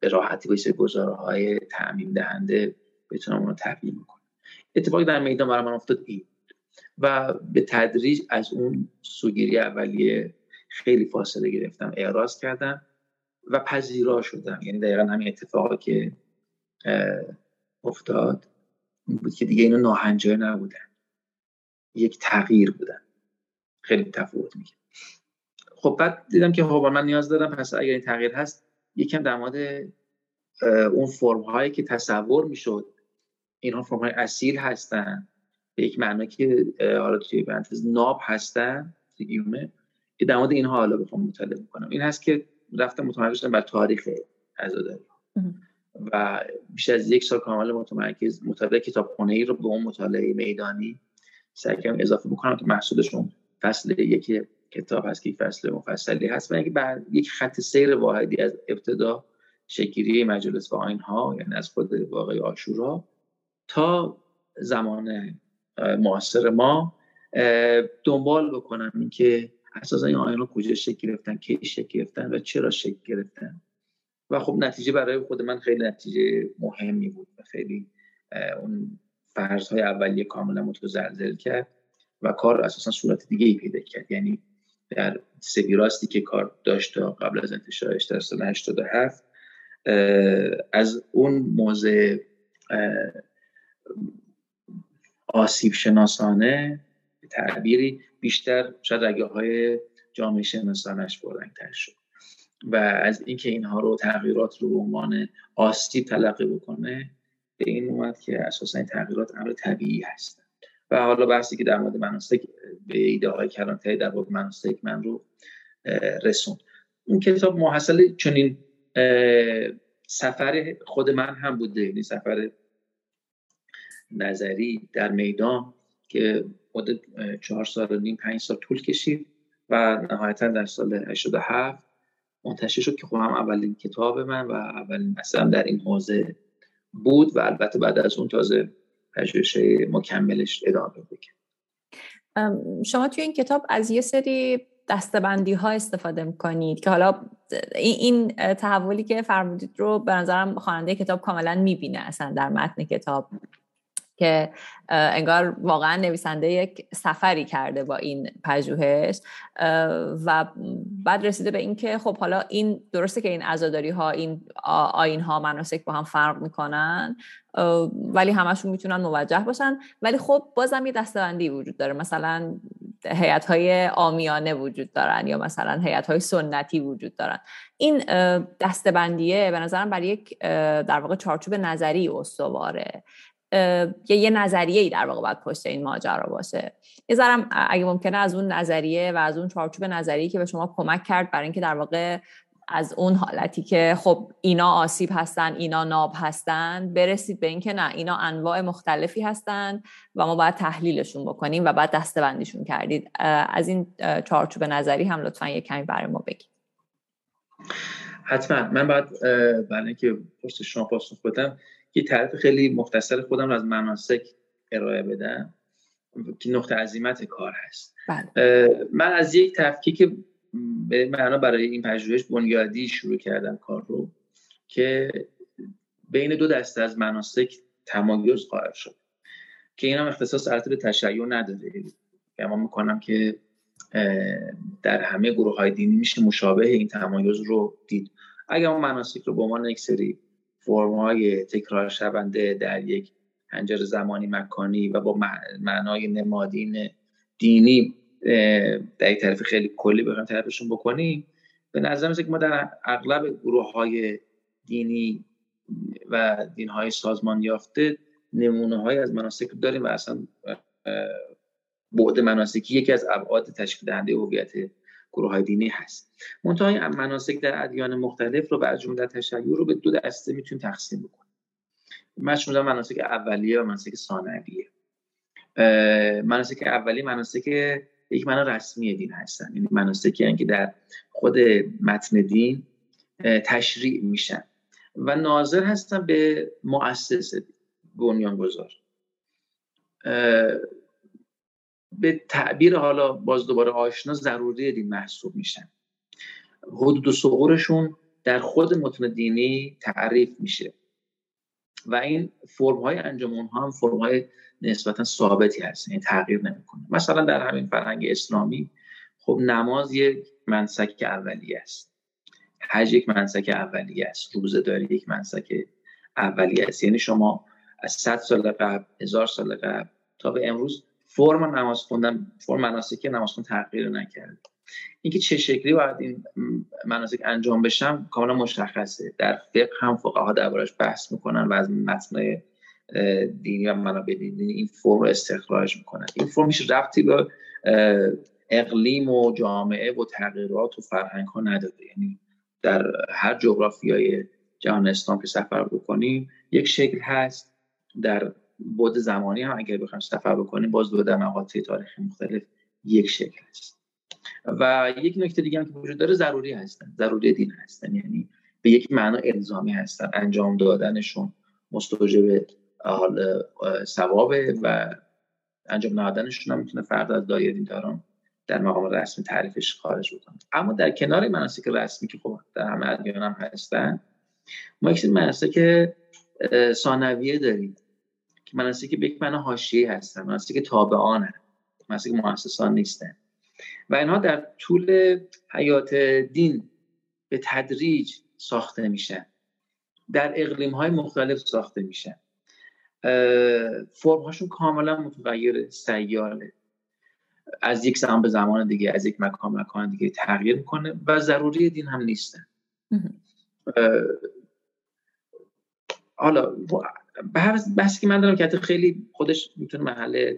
به راحتی با گزاره های تعمیم دهنده بتونم اون رو تبیین کنم اتفاقی در میدان برای من افتاد این. و به تدریج از اون سوگیری اولیه خیلی فاصله گرفتم اعراض کردم و پذیرا شدم. یعنی دقیقا همین اتفاقی که افتاد بود که دیگه اینو ناهنجار نبودن. یک تغییر بودن. خیلی تفاوت میگه خب بعد دیدم که خب من نیاز دارم پس اگر این تغییر هست یکم در مورد اون فرم هایی که تصور می‌شد اینها فرم های اصیل هستن به یک معنا که حالا توی بنتز ناب هستن گیومه که در مورد اینها حالا بخوام مطالعه کنم این هست که رفتم متمرکز شدم بر تاریخ عزاداری. و بیش از یک سال کامل متمرکز مطالعه کتاب خونه ای رو به اون مطالعه میدانی سعی کردم اضافه بکنم که محصولشون فصل یکی کتاب هست که فصل مفصلی هست و اینکه بر یک خط سیر واحدی از ابتدا شکلی مجلس و آینها یعنی از خود واقعی آشورا تا زمان معاصر ما دنبال بکنم اینکه اساسا این آین کجا شکل گرفتن کی شکل گرفتن و چرا شکل گرفتن. و خب نتیجه برای خود من خیلی نتیجه مهمی بود و خیلی اون فرض اولیه کاملا متزلزل کرد و کار اساسا صورت دیگه ای پیدا کرد. یعنی در سویراستی که کار داشت تا قبل از انتشارش در سال 87 از اون موضع آسیب شناسانه تعبیری بیشتر شاید رگه های جامعه شناسانش تر شد و از اینکه اینها رو تغییرات رو به عنوان آسیب تلقی بکنه به این اومد که اساسا این تغییرات امر طبیعی هست. و حالا بحثی که در مورد مناسک به ایده های کلانتری در مورد مناسک من رو رسون اون کتاب محصل چنین سفر خود من هم بوده. یعنی سفر نظری در میدان که مدت چهار سال و نیم پنج سال طول کشید و نهایتا در سال 87 منتشر شد که خب هم اولین کتاب من و اولین مثلا در این حوزه بود و البته بعد از اون تازه پژوهش مکملش ادامه بکن شما توی این کتاب از یه سری دستبندی ها استفاده می‌کنید که حالا این تحولی که فرمودید رو به نظرم خواننده کتاب کاملا می‌بینه اصلا در متن کتاب. که انگار واقعا نویسنده یک سفری کرده با این پژوهش و بعد رسیده به اینکه خب حالا این درسته که این عزاداری ها این آین ها مناسک با هم فرق می‌کنن ولی همشون می‌تونن موجه باشن. ولی خب بازم یه دستبندی وجود داره. مثلا هیئت های آمیانه وجود دارن یا مثلا هیئت های سنتی وجود دارن. این دستبندیه به نظرم برای یک در واقع چارچوب نظری استواره. یه یه نظریه ای در واقع باید پشت این ماجرا باشه. یه ذرم اگه ممکنه از اون نظریه و از اون چارچوب نظریه که به شما کمک کرد برای اینکه در واقع از اون حالتی که خب اینا آسیب هستن اینا ناب هستن برسید به اینکه نه اینا انواع مختلفی هستن و ما باید تحلیلشون بکنیم و بعد دستبندیشون کردید. از این چارچوب نظری هم لطفا یه کمی برای ما بگید. حتما. من بعد برای اینکه پشت شما پاسخ بدم یه تعریف خیلی مختصر خودم رو از مناسک ارائه بدم که نقطه عظیمت کار هست. بله. من از یک تفکیک به معنا برای این پژوهش بنیادی شروع کردم کار رو که بین دو دسته از مناسک تمایز قائل شد که این هم اختصاص البته به تشیع نداره. گمان می‌کنم که در همه گروه های دینی میشه مشابه این تمایز رو دید. اگر ما مناسک رو به عنوان یک سری فرمای تکرار شونده در یک هنجر زمانی مکانی و با معنای نمادین دینی در یک طرف خیلی کلی بخوایم تعریفشون بکنیم. به نظر که ما در اغلب گروه های دینی و دین های سازمان یافته نمونه های از مناسک داریم و اصلا بعد مناسکی یکی از ابعاد تشکیل دهنده هویت گروه های دینی هست. منتها مناسک در ادیان مختلف رو بر جمله تشیع رو به دو دسته می‌تونیم تقسیم بکنیم. من مناسک اولیه و مناسک ثانویه. مناسک اولیه مناسک یک معنا رسمی دین هستن. یعنی مناسکی که در خود متن دین تشریع میشن. و ناظر هستن به مؤسس بنیانگذار. به تعبیر حالا باز دوباره آشنا ضروری دین محسوب میشن. حدود و سقورشون در خود متن دینی تعریف میشه. و این فرم های انجام ها هم فرم های نسبتا ثابتی هست یعنی تغییر نمی‌کنه. مثلا در همین فرهنگ اسلامی خب نماز یک منسک اولیه است. حج یک منسک اولیه است. روزه یک منسک اولیه است. یعنی شما از 100 سال قبل هزار سال قبل تا به امروز فرم نماز خوندن فرم مناسک نماز خوندن تغییر نکرده. اینکه چه شکلی باید این مناسک انجام بشن کاملا مشخصه. در فقه هم فقها دربارش بحث می‌کنن و از متن دینی و منابع دینی این فرم رو استخراج می‌کنن. این فرم هیچ ربطی به اقلیم و جامعه و تغییرات و فرهنگ ها نداره. یعنی در هر جغرافیای جهان اسلام که سفر بکنیم یک شکل هست. در بود زمانی هم اگر بخوایم سفر بکنیم باز دو در مقاطع تاریخی مختلف یک شکل هست. و یک نکته دیگه هم که وجود داره ضروری هستن ضروری دین هستن. یعنی به یک معنا الزامی هستن. انجام دادنشون مستوجب ثوابه و انجام ندادنشون هم می‌تونه فرد از دایره دینداران در مقام رسمی تعریفش خارج بکنه. اما در کنار مناسک رسمی که خب در همه ادیان هم هستن ما یک مناسک ثانویه داریم. که مناسک به یک معنا حاشیه هستن مناسک تابعانه مناسک مؤسسان نیستن. و اینها در طول حیات دین به تدریج ساخته میشن. در اقلیم های مختلف ساخته میشن. فرم هاشون کاملا متغیر سیاله از یک زمان به زمان دیگه از یک مکان مکان دیگه تغییر می‌کنه و ضروری دین هم نیستن. حالا بحثی که من دارم که خیلی خودش می‌تونه محل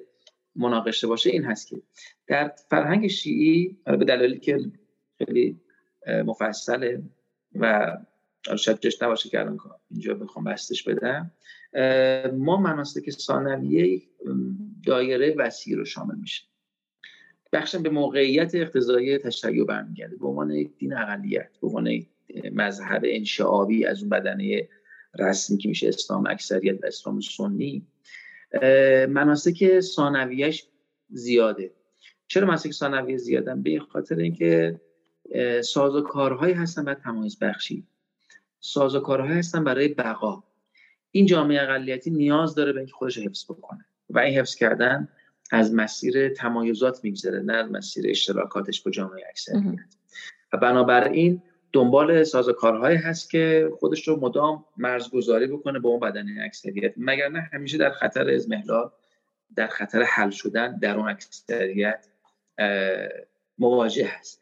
مناقشه باشه این هست که در فرهنگ شیعی به دلیلی که خیلی مفصله و شاید جش نباشه که الان اینجا بخوام بستش بدم ما مناسک ثانویه دایره وسیع رو شامل میشه بخشم به موقعیت اقتضایی تشیع برمیگرده. به عنوان یک دین اقلیت به عنوان مذهب انشعابی از اون بدنه رسمی که میشه اسلام اکثریت و اسلام سنی مناسک ثانویهش زیاده. چرا مناسک ثانویه زیادن به خاطر اینکه سازوکارهایی هستن برای تمایز بخشی. سازوکارهایی هستن برای بقا. این جامعه اقلیتی نیاز داره به اینکه خودش حفظ بکنه و این حفظ کردن از مسیر تمایزات میگذره نه از مسیر اشتراکاتش با جامعه اکثریت. و بنابراین دنبال سازوکارهایی هست که خودش رو مدام مرزگذاری بکنه با اون بدنه اکثریت. مگر نه همیشه در خطر ازمهلال در خطر حل شدن در اون اکثریت مواجه هست.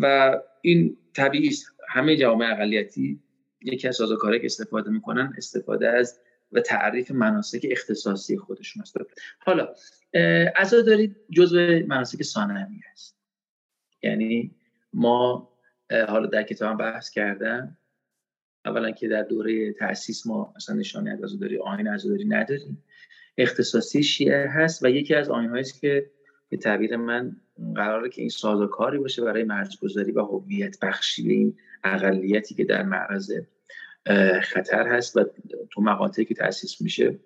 و این طبیعی همه جامعه اقلیتی یکی از سازوکارهایی که استفاده می‌کنن استفاده از و تعریف مناسک اختصاصی خودشون است. حالا عزاداری جزء مناسک ثانوی است یعنی ما حالا در کتاب بحث کردم. اولا که در دوره تاسیس ما اصلا نشانه از عزاداری آین عزاداری نداریم. اختصاصی شیعه هست و یکی از آین است که به تعبیر من قراره که این سازوکاری باشه برای مرزگذاری و هویت بخشی به این اقلیتی که در معرض خطر هست و تو مقاطعی که تاسیس میشه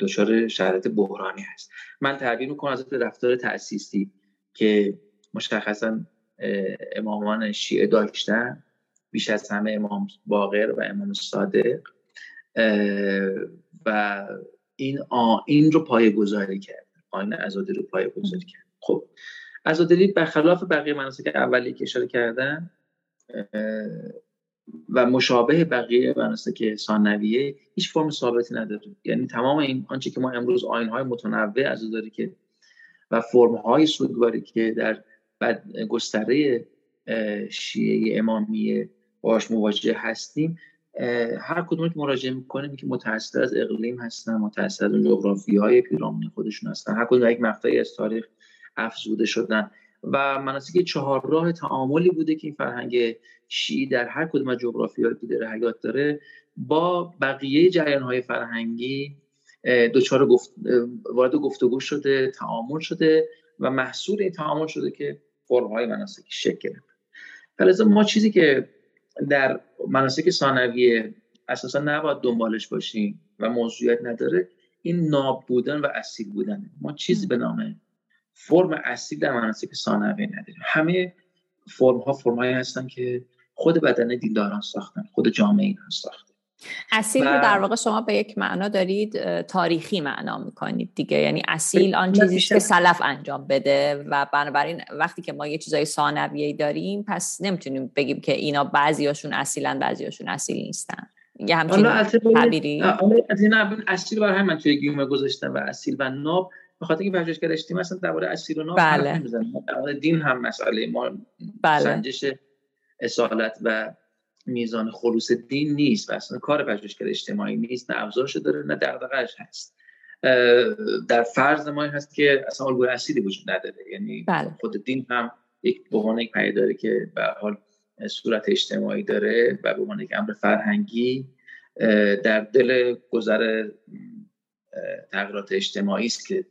دچار شرایط بحرانی هست. من تعبیر می‌کنم از رفتار تاسیسی که مشخصا امامان شیعه داشتن بیش از همه امام باقر و امام صادق. و این این رو پایه گذاری کرد آین ازادی رو پایه گذاری کرد. خب ازادی برخلاف بقیه مناسک اولی که اشاره کردن و مشابه بقیه مناسک ثانویه هیچ فرم ثابتی نداره. یعنی تمام این آنچه که ما امروز های متنوع عزاداری که و فرم های سوگواری که در گستره شیعه امامی باش مواجه هستیم. هر کدوم که مراجعه می‌کنیم که متأثر از اقلیم هستن متأثر از جغرافی های پیرامون خودشون هستن. هر کدوم یک مقطعی از تاریخ افزوده شدن. و مناسک چهار راه تعاملی بوده که این فرهنگ شیعی در هر کدوم از جغرافی که داره حیات داره با بقیه جریان های فرهنگی دچار گفت وارد گفتگو شده تعامل شده و محصول این تعامل شده که فرم های مناسک شکل گرفت. ما چیزی که در مناسک ثانویه اساسا نباید دنبالش باشیم و موضوعیت نداره این ناب بودن و اصیل بودن. ما چیزی به نام فرم اصیل در مناسک ثانویه نداریم. همه فرم ها فرم هستن که خود بدن دینداران ساختن خود جامعه این ساخته اصیل رو در واقع شما به یک معنا دارید تاریخی معنا می‌کنید دیگه. یعنی اصیل آن چیزی که سلف انجام بده و بنابراین وقتی که ما یه چیزای ثانویه داریم پس نمی‌تونیم بگیم که اینا بعضیاشون اصیلن بعضیاشون اصیل نیستن. یه همچین تعبیری از این اصیل برای همین توی گیومه گذاشتم و اصیل و ناب. به خاطر اینکه پژوهشگر اجتماعی اصلا درباره اصیل و ناب بله. در دین هم مسئله ما بله. سنجش اصالت و میزان خلوص دین نیست و اصلا کار پژوهشگر اجتماعی نیست نه ابزارش داره نه دغدغه‌اش هست. در فرض ما هست که اصلا الگوی اصیلی وجود نداره. یعنی بله. خود دین هم یک به عنوان یک پیداری که به حال صورت اجتماعی داره و به عنوان یک امر فرهنگی در دل گذر تغییرات اجتماعی است که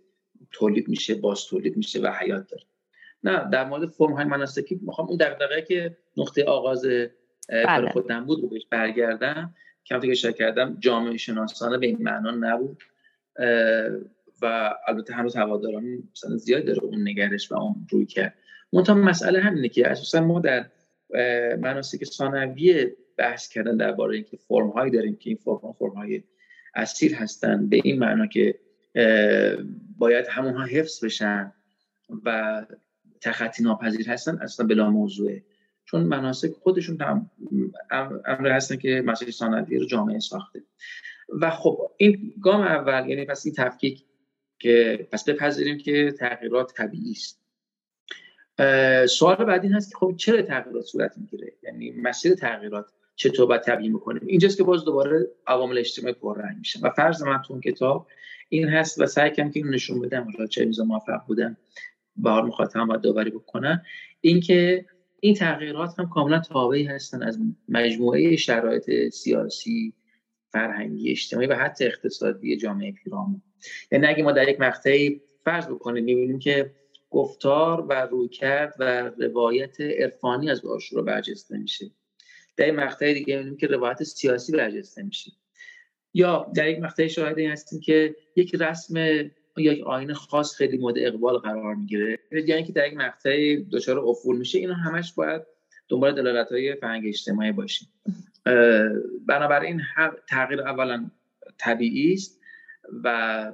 تولید میشه باز تولید میشه و حیات داره. نه در مورد فرم های مناسکی می‌خوام. اون دغدغه که نقطه آغاز بله. خودم بود رو بهش برگردم. که که اشاره کردم جامعه شناسانه به این معنا نبود. و البته هنوز هواداران مثلا زیاد داره اون نگرش و اون روی کرد. منتها مسئله همینه که اساسا ما در مناسک ثانویه بحث کردن درباره اینکه فرم هایی داریم که این فرم فرم های اصیل هستن به این معنا که باید همونها حفظ بشن و تخطی ناپذیر هستن اصلا بلا موضوعه چون مناسک خودشون هم امر هستن که مسئله ثانویه رو جامعه ساخته. و خب این گام اول یعنی پس این تفکیک که پس بپذیریم که تغییرات طبیعی است. سوال بعد این هست که خب چرا تغییرات صورت می‌گیره؟ یعنی مسیر تغییرات چطور باید تبیین می‌کنیم اینجاست که باز دوباره عوامل اجتماعی پررنگ میشه. و فرض من تو کتاب این هست و سعی کنم که این نشون بدم. چه میزا موفق بودم بار مخاطبم باید داوری بکنم. اینکه این تغییرات هم کاملا تابعی هستن از مجموعه شرایط سیاسی فرهنگی اجتماعی و حتی اقتصادی جامعه پیرامون. یعنی اگه ما در یک مقطعی فرض بکنیم می‌بینیم که گفتار و رویکرد و روایت عرفانی از رو برجسته میشه. در یک مقطع دیگه می‌بینیم که روایت سیاسی برجسته میشه. یا در یک مقطع شاهد هستیم که یک رسم یک آین خاص خیلی مورد اقبال قرار می‌گیره. یعنی که در یک مقطع دچار افول میشه اینا همش باید دنبال دلالت های فرهنگ اجتماعی باشیم. بنابراین تغییر اولا طبیعی است و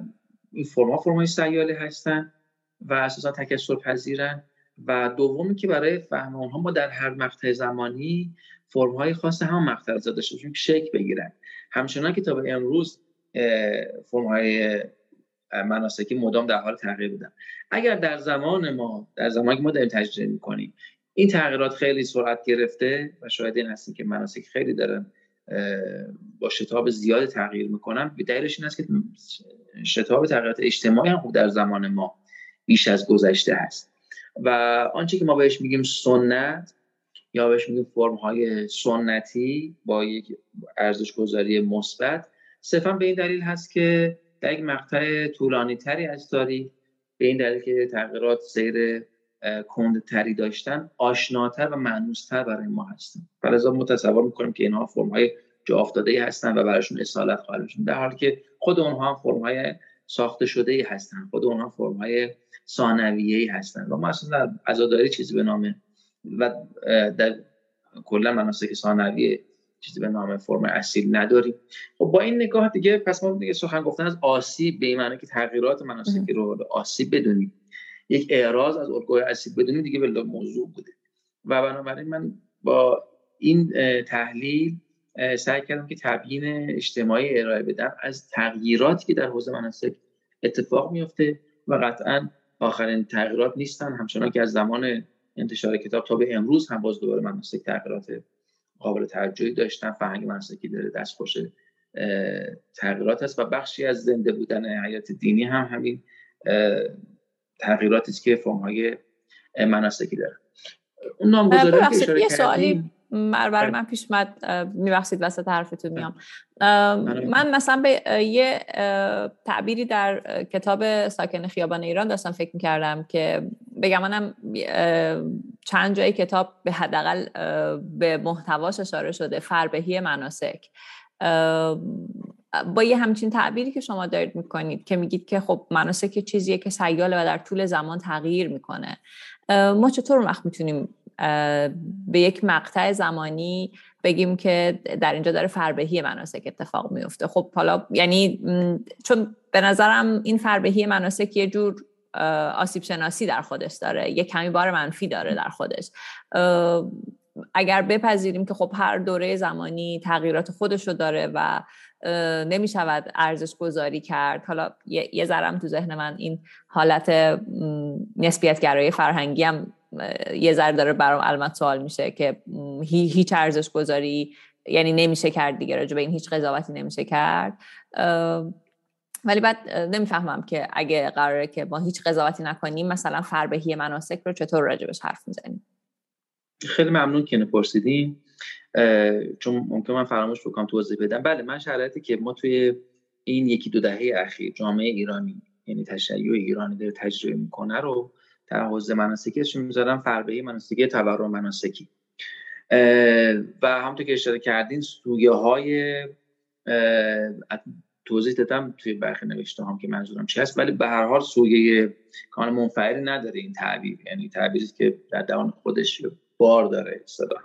این فرما فرمای سیالی هستن و اساسا تکسر پذیرن و دومی که برای فهم اونها ما در هر مقطع زمانی فرمهای خاص هم مقطع زده شد شکل بگیرن. همچنان که تا به امروز فرمهای مناسکی مدام در حال تغییر بودن اگر در زمان ما در زمانی که ما داریم تجربه می‌کنیم این تغییرات خیلی سرعت گرفته و شاید این هستیم که مناسک خیلی دارن با شتاب زیاد تغییر می‌کنن به دلیلش این است که شتاب تغییرات اجتماعی هم خوب در زمان ما بیش از گذشته هست. و آنچه که ما بهش میگیم سنت یا بهش میگیم فرم های سنتی با یک ارزش گذاری مثبت صرفا به این دلیل هست که در یک مقطع طولانی تری از تاریخ به این دلیل که تغییرات سیر کندتری داشتن آشناتر و معنوستر برای ما هستن. و ما تصور می‌کنیم که اینها فرم های جا افتاده هستن و براشون اصالت خواهد در حالی که خود اونها هم فرم های ساخته شده ای هستن. خود اونها فرم های ثانویه ای هستن. و ما اصلا در عزاداری چیزی به نام و در کلا مناسک ثانویه چیزی به نام فرم اصیل نداریم خب با این نگاه دیگه پس ما دیگه سخن گفتن از آسیب به این معنی که تغییرات مناسکی رو آسیب بدونیم. یک اعراض از الگوی اصیل بدونیم دیگه به موضوع بوده. و بنابراین من با این تحلیل سعی کردم که تبیین اجتماعی ارائه بدم از تغییراتی که در حوزه مناسک اتفاق میفته و قطعا آخرین تغییرات نیستن. همچنان که از زمان انتشار کتاب تا به امروز هم باز دوباره مناسک تغییرات قابل توجهی داشتن فرهنگ مناسکی داره دستخوش تغییرات هست و بخشی از زنده بودن حیات دینی هم همین تغییراتی است که فرم های مناسکی داره. اون نامگذاری که اشاره یه سوالی برای من پیش اومد میبخشید وسط حرفتون میام. من مثلا به یه تعبیری در کتاب ساکن خیابان ایران داشتم فکر می‌کردم که بگم منم چند جای کتاب به حداقل به محتواش اشاره شده فربهی مناسک. با یه همچین تعبیری که شما دارید می‌کنید که میگید که خب مناسک چیزیه که سیاله و در طول زمان تغییر می‌کنه. ما چطور وقت می‌تونیم به یک مقطع زمانی بگیم که در اینجا داره فربهی مناسک اتفاق میفته خب حالا یعنی چون به نظرم این فربهی مناسک یه جور آسیب شناسی در خودش داره. یه کمی بار منفی داره در خودش. اگر بپذیریم که خب هر دوره زمانی تغییرات خودش رو داره و نمی شود ارزش گذاری کرد. حالا یه ذرم تو ذهن من این حالت نسبیت گرایی فرهنگی هم یه ذره داره برام علامت سوال میشه که هیچ ارزش گذاری یعنی نمیشه کرد دیگه راجع به این هیچ قضاوتی نمیشه کرد. ولی بعد نمی‌فهمم که اگه قراره که ما هیچ قضاوتی نکنیم مثلا فربهی مناسک رو چطور راجبش حرف می‌زنیم؟ خیلی ممنون که پرسیدیم چون ممکن من فراموش بکنم توضیح بدم. بله من شرایطی که ما توی این یکی دو دهه اخیر جامعه ایرانی یعنی تشیع ایرانی داره تجربه می‌کنه رو در حوزه مناسکیش می‌ذارم فربهی مناسکی تورم مناسکی و همونطور که اشاره کردین سویه های توضیح دادم توی برخی نوشته هم که منظورم چی هست ولی به هر حال سویه کان منفعلی نداره این تعبیر. یعنی تعبیری که در دوان خودش بار داره صدا.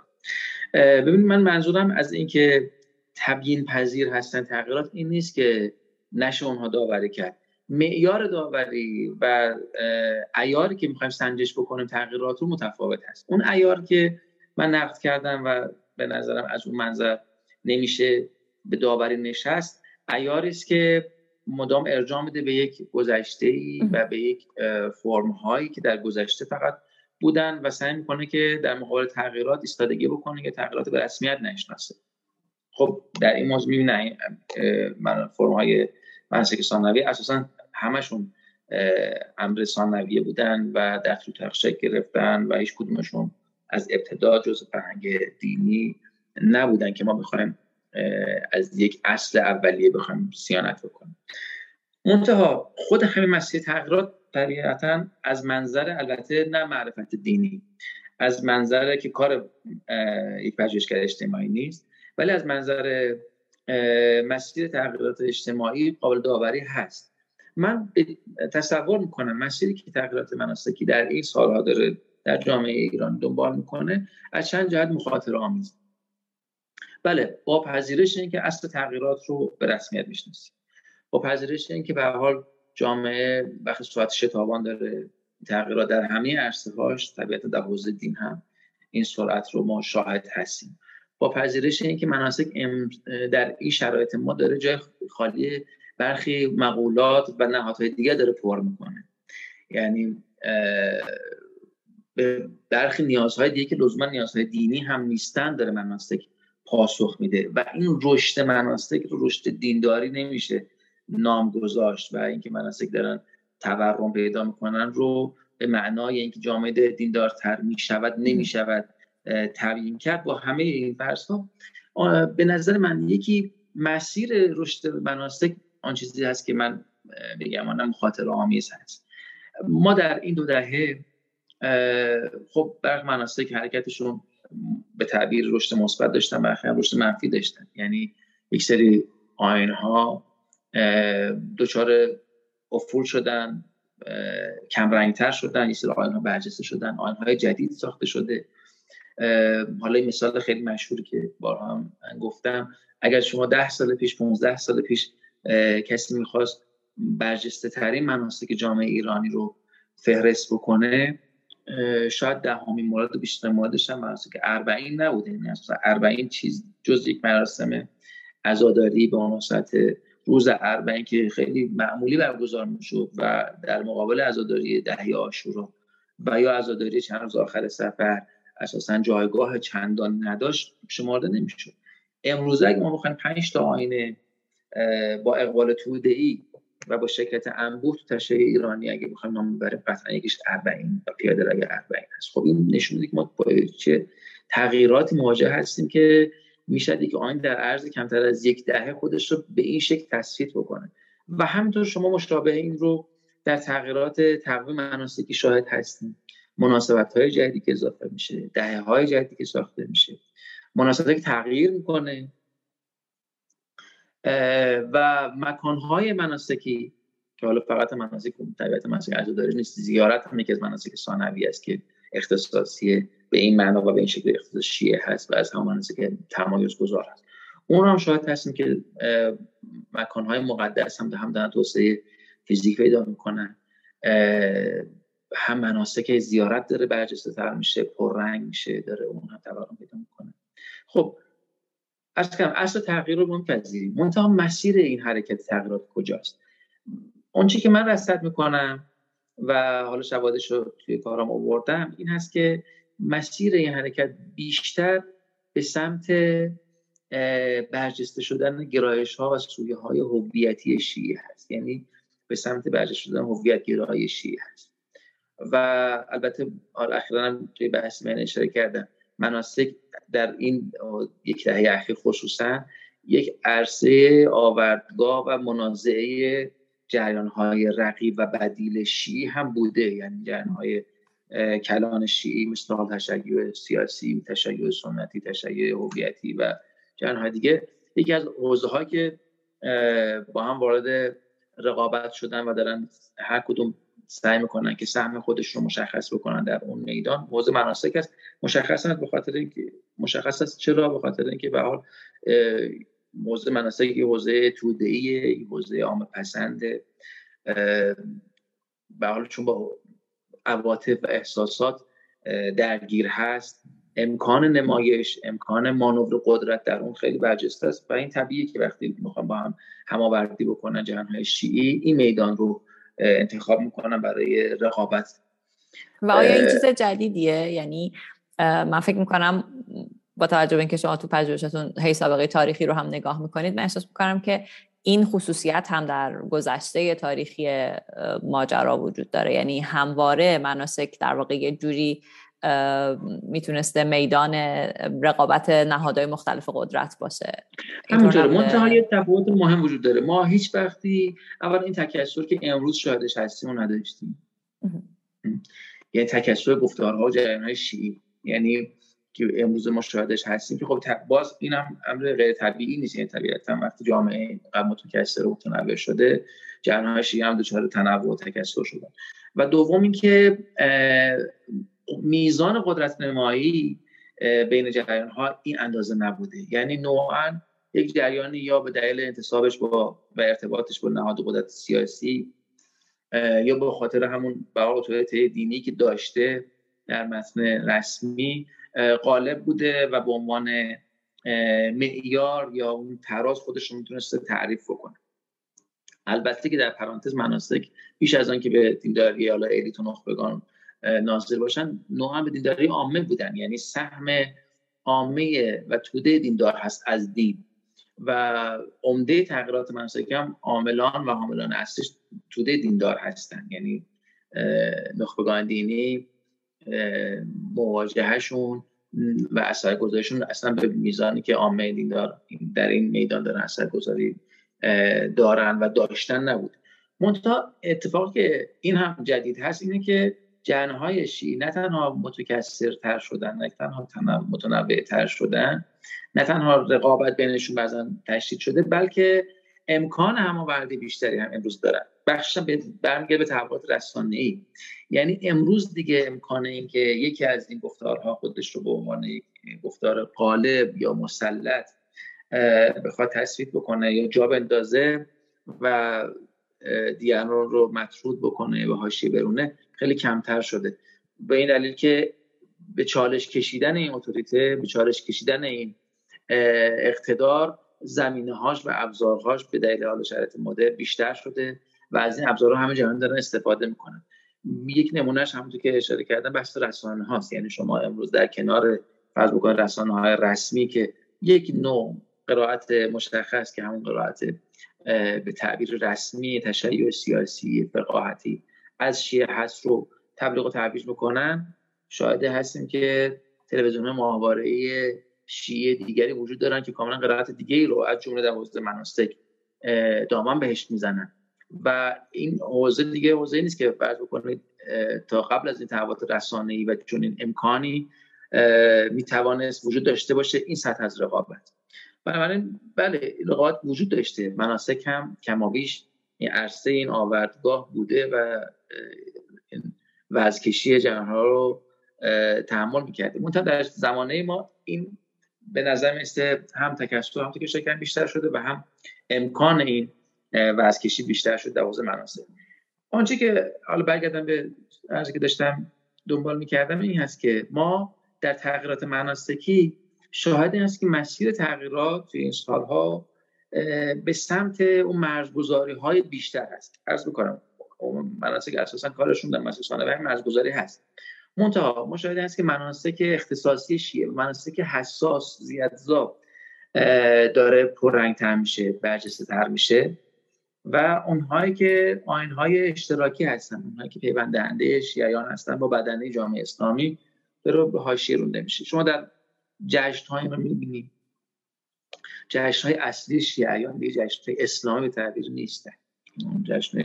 ببینید من منظورم از اینکه تبیین پذیر هستن تغییرات این نیست که نشه اونها داوری کرد. معیار داوری و ایاری که می‌خوایم سنجش بکنیم تغییرات رو متفاوت هست. اون ایار که من نقد کردم و به نظرم از اون منظر نمیشه به داوری نشست ایاری است که مدام ارجاع میده به یک گذشته ای و به یک فرم هایی که در گذشته فقط بودن و سعی می‌کنه که در مقابل تغییرات ایستادگی بکنه که تغییرات به رسمیت نشناسه. خب در این موضوع می‌بینه من فرم های منسک ثانوی اساسا همشون امر ثانویه بودن و در تو شکل گرفتن و هیچ کدومشون از ابتدا جز فرهنگ دینی نبودن که ما بخوایم از یک اصل اولیه بخوایم سیانت بکنیم. منتها خود همین مسیر تغییرات طبیعتا از منظر البته نه معرفت دینی از منظر که کار یک پژوهشگر اجتماعی نیست ولی از منظر مسیر تغییرات اجتماعی قابل داوری هست. من تصور می‌کنم مسیری که تغییرات مناسکی در این سالها داره در جامعه ایران دنبال می‌کنه از چند جهت مخاطر آمیز. بله با پذیرش که اصل تغییرات رو به رسمیت می‌شناسیم. با پذیرش که به حال جامعه وقتی صورت شتابان داره تغییرات در همه عرصه هاش طبیعت در حوزه دین هم این سرعت رو ما شاهد هستیم. با پذیرش اینکه مناسک در این شرایط ما داره جای خالی برخی مقولات و نهادهای دیگه داره پر می‌کنه. یعنی به برخی نیازهای دیگه که لزوما نیازهای دینی هم نیستن داره مناسک پاسخ میده و این رشد مناسک رو رشد دینداری نمیشه نام گذاشت و اینکه مناسک دارن تورم پیدا می‌کنن رو به معنای اینکه جامعه دیندارتر می‌شود نمی‌شود تبیین کرد. با همه این فرض ها به نظر من یکی مسیر رشد مناسک آن چیزی هست که من بگم آنم خاطر آمیز هست. ما در این دو دهه خب برخ مناسک حرکتشون به تعبیر رشد مثبت داشتن برخی رشد منفی داشتن. یعنی یک سری آین ها دچار افول شدن کم رنگتر شدن یک سری آین ها برجسته شدن آین های جدید ساخته شده. حالا این مثال خیلی مشهوری که بارها هم گفتم. اگر شما ده سال پیش 15 سال پیش کسی می‌خواست برجسته ترین مناسک جامعه ایرانی رو فهرست بکنه شاید دهمین مورد و بیشتر موردش هم مناسک اربعین نبوده. یعنی اصلا اربعین چیز جز یک مراسم عزاداری به مناسبت روز اربعین که خیلی معمولی برگزار می‌شد و در مقابل عزاداری دهی آشورا و یا عزاداری چند روز آخر سفر اساسا جایگاه چندان نداشت شمارده نمی‌شد. امروز اگه ما بخوایم پنج تا آینه با اقبال توده ای و با شرکت انبوه تو تشریع ایرانی اگه بخوایم نام ببریم قطعا یکیش 40 و پیاده روی 40 هست. خب این نشون میده که ما با چه تغییراتی مواجه هستیم که میشه که آین در عرض کمتر از یک دهه خودش رو به این شکل تثبیت بکنه. و همینطور شما مشابه این رو در تغییرات تقویم مناسکی شاهد هستیم. مناسبت های جدیدی که اضافه میشه دهه های جدیدی که ساخته میشه. مناسبت تغییر می‌کنه. و مکان های مناسکی که حالا فقط مناسک طبیعت مناسک عزاداری نیست زیارت هم یکی از مناسک ثانوی است که اختصاصی به این معنا و به این شکل اختصاص شیعه هست و از همون مناسک تمایز گذار هست. اون هم شاید هستیم که مکان های مقدس هم هم دارن توسعه فیزیک پیدا می‌کنن. هم مناسک زیارت داره برجسته تر میشه پررنگ میشه داره اون هم تورم پیدا می‌کنه. خب از کنم اصل تغییر رو منتظریم منتها مسیر این حرکت تغییرات کجاست؟ چی که من رصد می‌کنم و حالا شوادش رو توی کارم آوردم این هست که مسیر این حرکت بیشتر به سمت برجسته شدن گرایش ها و سویه های هویتی شیعه هست. یعنی به سمت برجسته شدن هویت گرای شیعه هست. و البته اخیرا هم توی بحث من اشاره کردم. مناسک در این یک دهه اخیر خصوصا یک عرصه آوردگاه و منازعه جریان های رقیب و بدیل شیعی هم بوده. یعنی جریان های کلان شیعی مثل حال تشیع سیاسی تشیع سنتی تشیع هویتی و جریان های دیگه. یکی از حوزه که با هم وارد رقابت شدن و دارن هر کدوم سعی می‌کنن که سهم خودش رو مشخص بکنن در اون میدان. موضوع مناسک است. مشخص است به خاطر اینکه مشخص است چرا؟ به خاطر اینکه به حال موضوع مناسک یه حوزه توده یه حوزه عام پسند به حال چون با عواطف و احساسات درگیر هست. امکان نمایش امکان مانور قدرت در اون خیلی برجسته است. و این طبیعیه که وقتی می‌خوام با هم هماوردی بکنن جهانهای شیعی این میدان رو انتخاب می‌کنم برای رقابت. و آیا این چیز جدیدیه؟ یعنی من فکر می‌کنم با توجه به اینکه شما تو پژوهشتون هی سابقه تاریخی رو هم نگاه می‌کنید من احساس می‌کنم که این خصوصیت هم در گذشته تاریخی ماجرا وجود داره. یعنی همواره مناسک در واقع یه جوری می‌تونسته میدان رقابت نهادهای مختلف قدرت باشه. همینطوره. منتها یه تفاوت مهم وجود داره. ما هیچ وقتی اول این تکسر که امروز شاهدش هستیم و نداشتیم. یعنی تکسر گفتارها و جریانهای شیعی. یعنی که امروز ما شاهدش هستیم که خب باز اینم امر غیر طبیعی نیست. یعنی طبیعتا وقتی جامعه قبل متکثر و متنوع شده جریانهای شیعی هم دچار تنوع و تکثر شدن. و دوم اینکه میزان قدرت نمایی بین جریان ها این اندازه نبوده. یعنی نوعا یک جریانی یا به دلیل انتصابش با و ارتباطش با نهاد قدرت سیاسی یا به خاطر همون اتوریت دینی که داشته در متن رسمی غالب بوده و به عنوان معیار یا اون تراز خودش رو می‌تونسته تعریف بکنه. البته که در پرانتز مناسک بیش از آن که به دینداری حالا الیت و نخبگان ناظر باشن نوعا به دینداری عامه بودن. یعنی سهم عامه و توده دیندار هست از دین. و عمده تغییرات مناسک هم عاملان و حاملان اصلش توده دیندار هستن. یعنی نخبگان دینی مواجههشون و اثر گذاریشون اصلا به میزانی که عامه دیندار در این میدان دارن اثر گذاری دارن و داشتن نبود. منتها اتفاقی که این هم جدید هست اینه که جنهای شیعی نه تنها متکثرتر شدن نه تنها متنوع شدن نه تنها رقابت بینشون بعضا تشدید شده بلکه امکان هماوردی بیشتری هم امروز دارن. بخشش برمیگرده به تحولات رسانه ای یعنی امروز دیگه امکان این که یکی از این گفتارها خودش رو به عنوان گفتار قالب یا مسلط بخواد تصویت بکنه یا جا بندازه و دیگران رو مطرود بکنه و حاشیه برونه خیلی کمتر شده. به این دلیل که به چالش کشیدن این اتوریته به چالش کشیدن این اقتدار زمینه هاش و ابزارهاش به دلیل حال شرایط مدر بیشتر شده و از این ابزارها همه جهان دارن استفاده می‌کنن. یک نمونهش همونطور که اشاره کردم بحث رسانه هاست یعنی شما امروز در کنار فرض بکنید رسانه های رسمی که یک نوع قرائت مشخص که همون قرائت به تعبیر رسمی تشیع سیاسی فقاهتی از شیعه هست رو تبلیغ و تعبیر می‌کنن شاهده هستیم که تلویزیون ماهواره شیعه دیگری وجود دارن که کاملا قرائت دیگه رو از جمله در حوزه مناسک دامن بهش می‌زنن. و این حوزه دیگه حوزه نیست که فرض بکنید تا قبل از این تحولات رسانه‌ای و چون این امکانی می‌توانست وجود داشته باشه این سطح از رقابت. بنابراین بله رقابت وجود داشته. مناسک هم کمابیش این عرصه این آوردگاه بوده و وزکشی جنها رو تحمل می‌کرده. منتها در زمانه ما این به نظر مثل هم تکسر هم تکسر بیشتر شده و هم امکان این وزکشی بیشتر شده در حوزه مناسب آنچه که حالا برگردم به ارزی که داشتم دنبال می‌کردم این هست که ما در تغییرات مناسکی شاهد این هست که مسیر تغییرات توی این سالها به سمت اون مرزگذاری های بیشتر هست ارز بکنم مناسک اساسا کارشون در مسیر و مرزگذاری هست. منتها مشاهده هست که مناسک اختصاصی شیعه مناسک حساس زیادزا داره پررنگتر میشه برجسته تر میشه و اونهایی که آینهای اشتراکی هستن اونهایی که پیوند دهنده شیعیان هستن با بدنه جامعه اسلامی رو به حاشیه رونده میشه. شما در جشن های رو می‌بینید جشن های اصلی شیعیان دیگه جشن های اسلامی تعبیر نیستن. جشن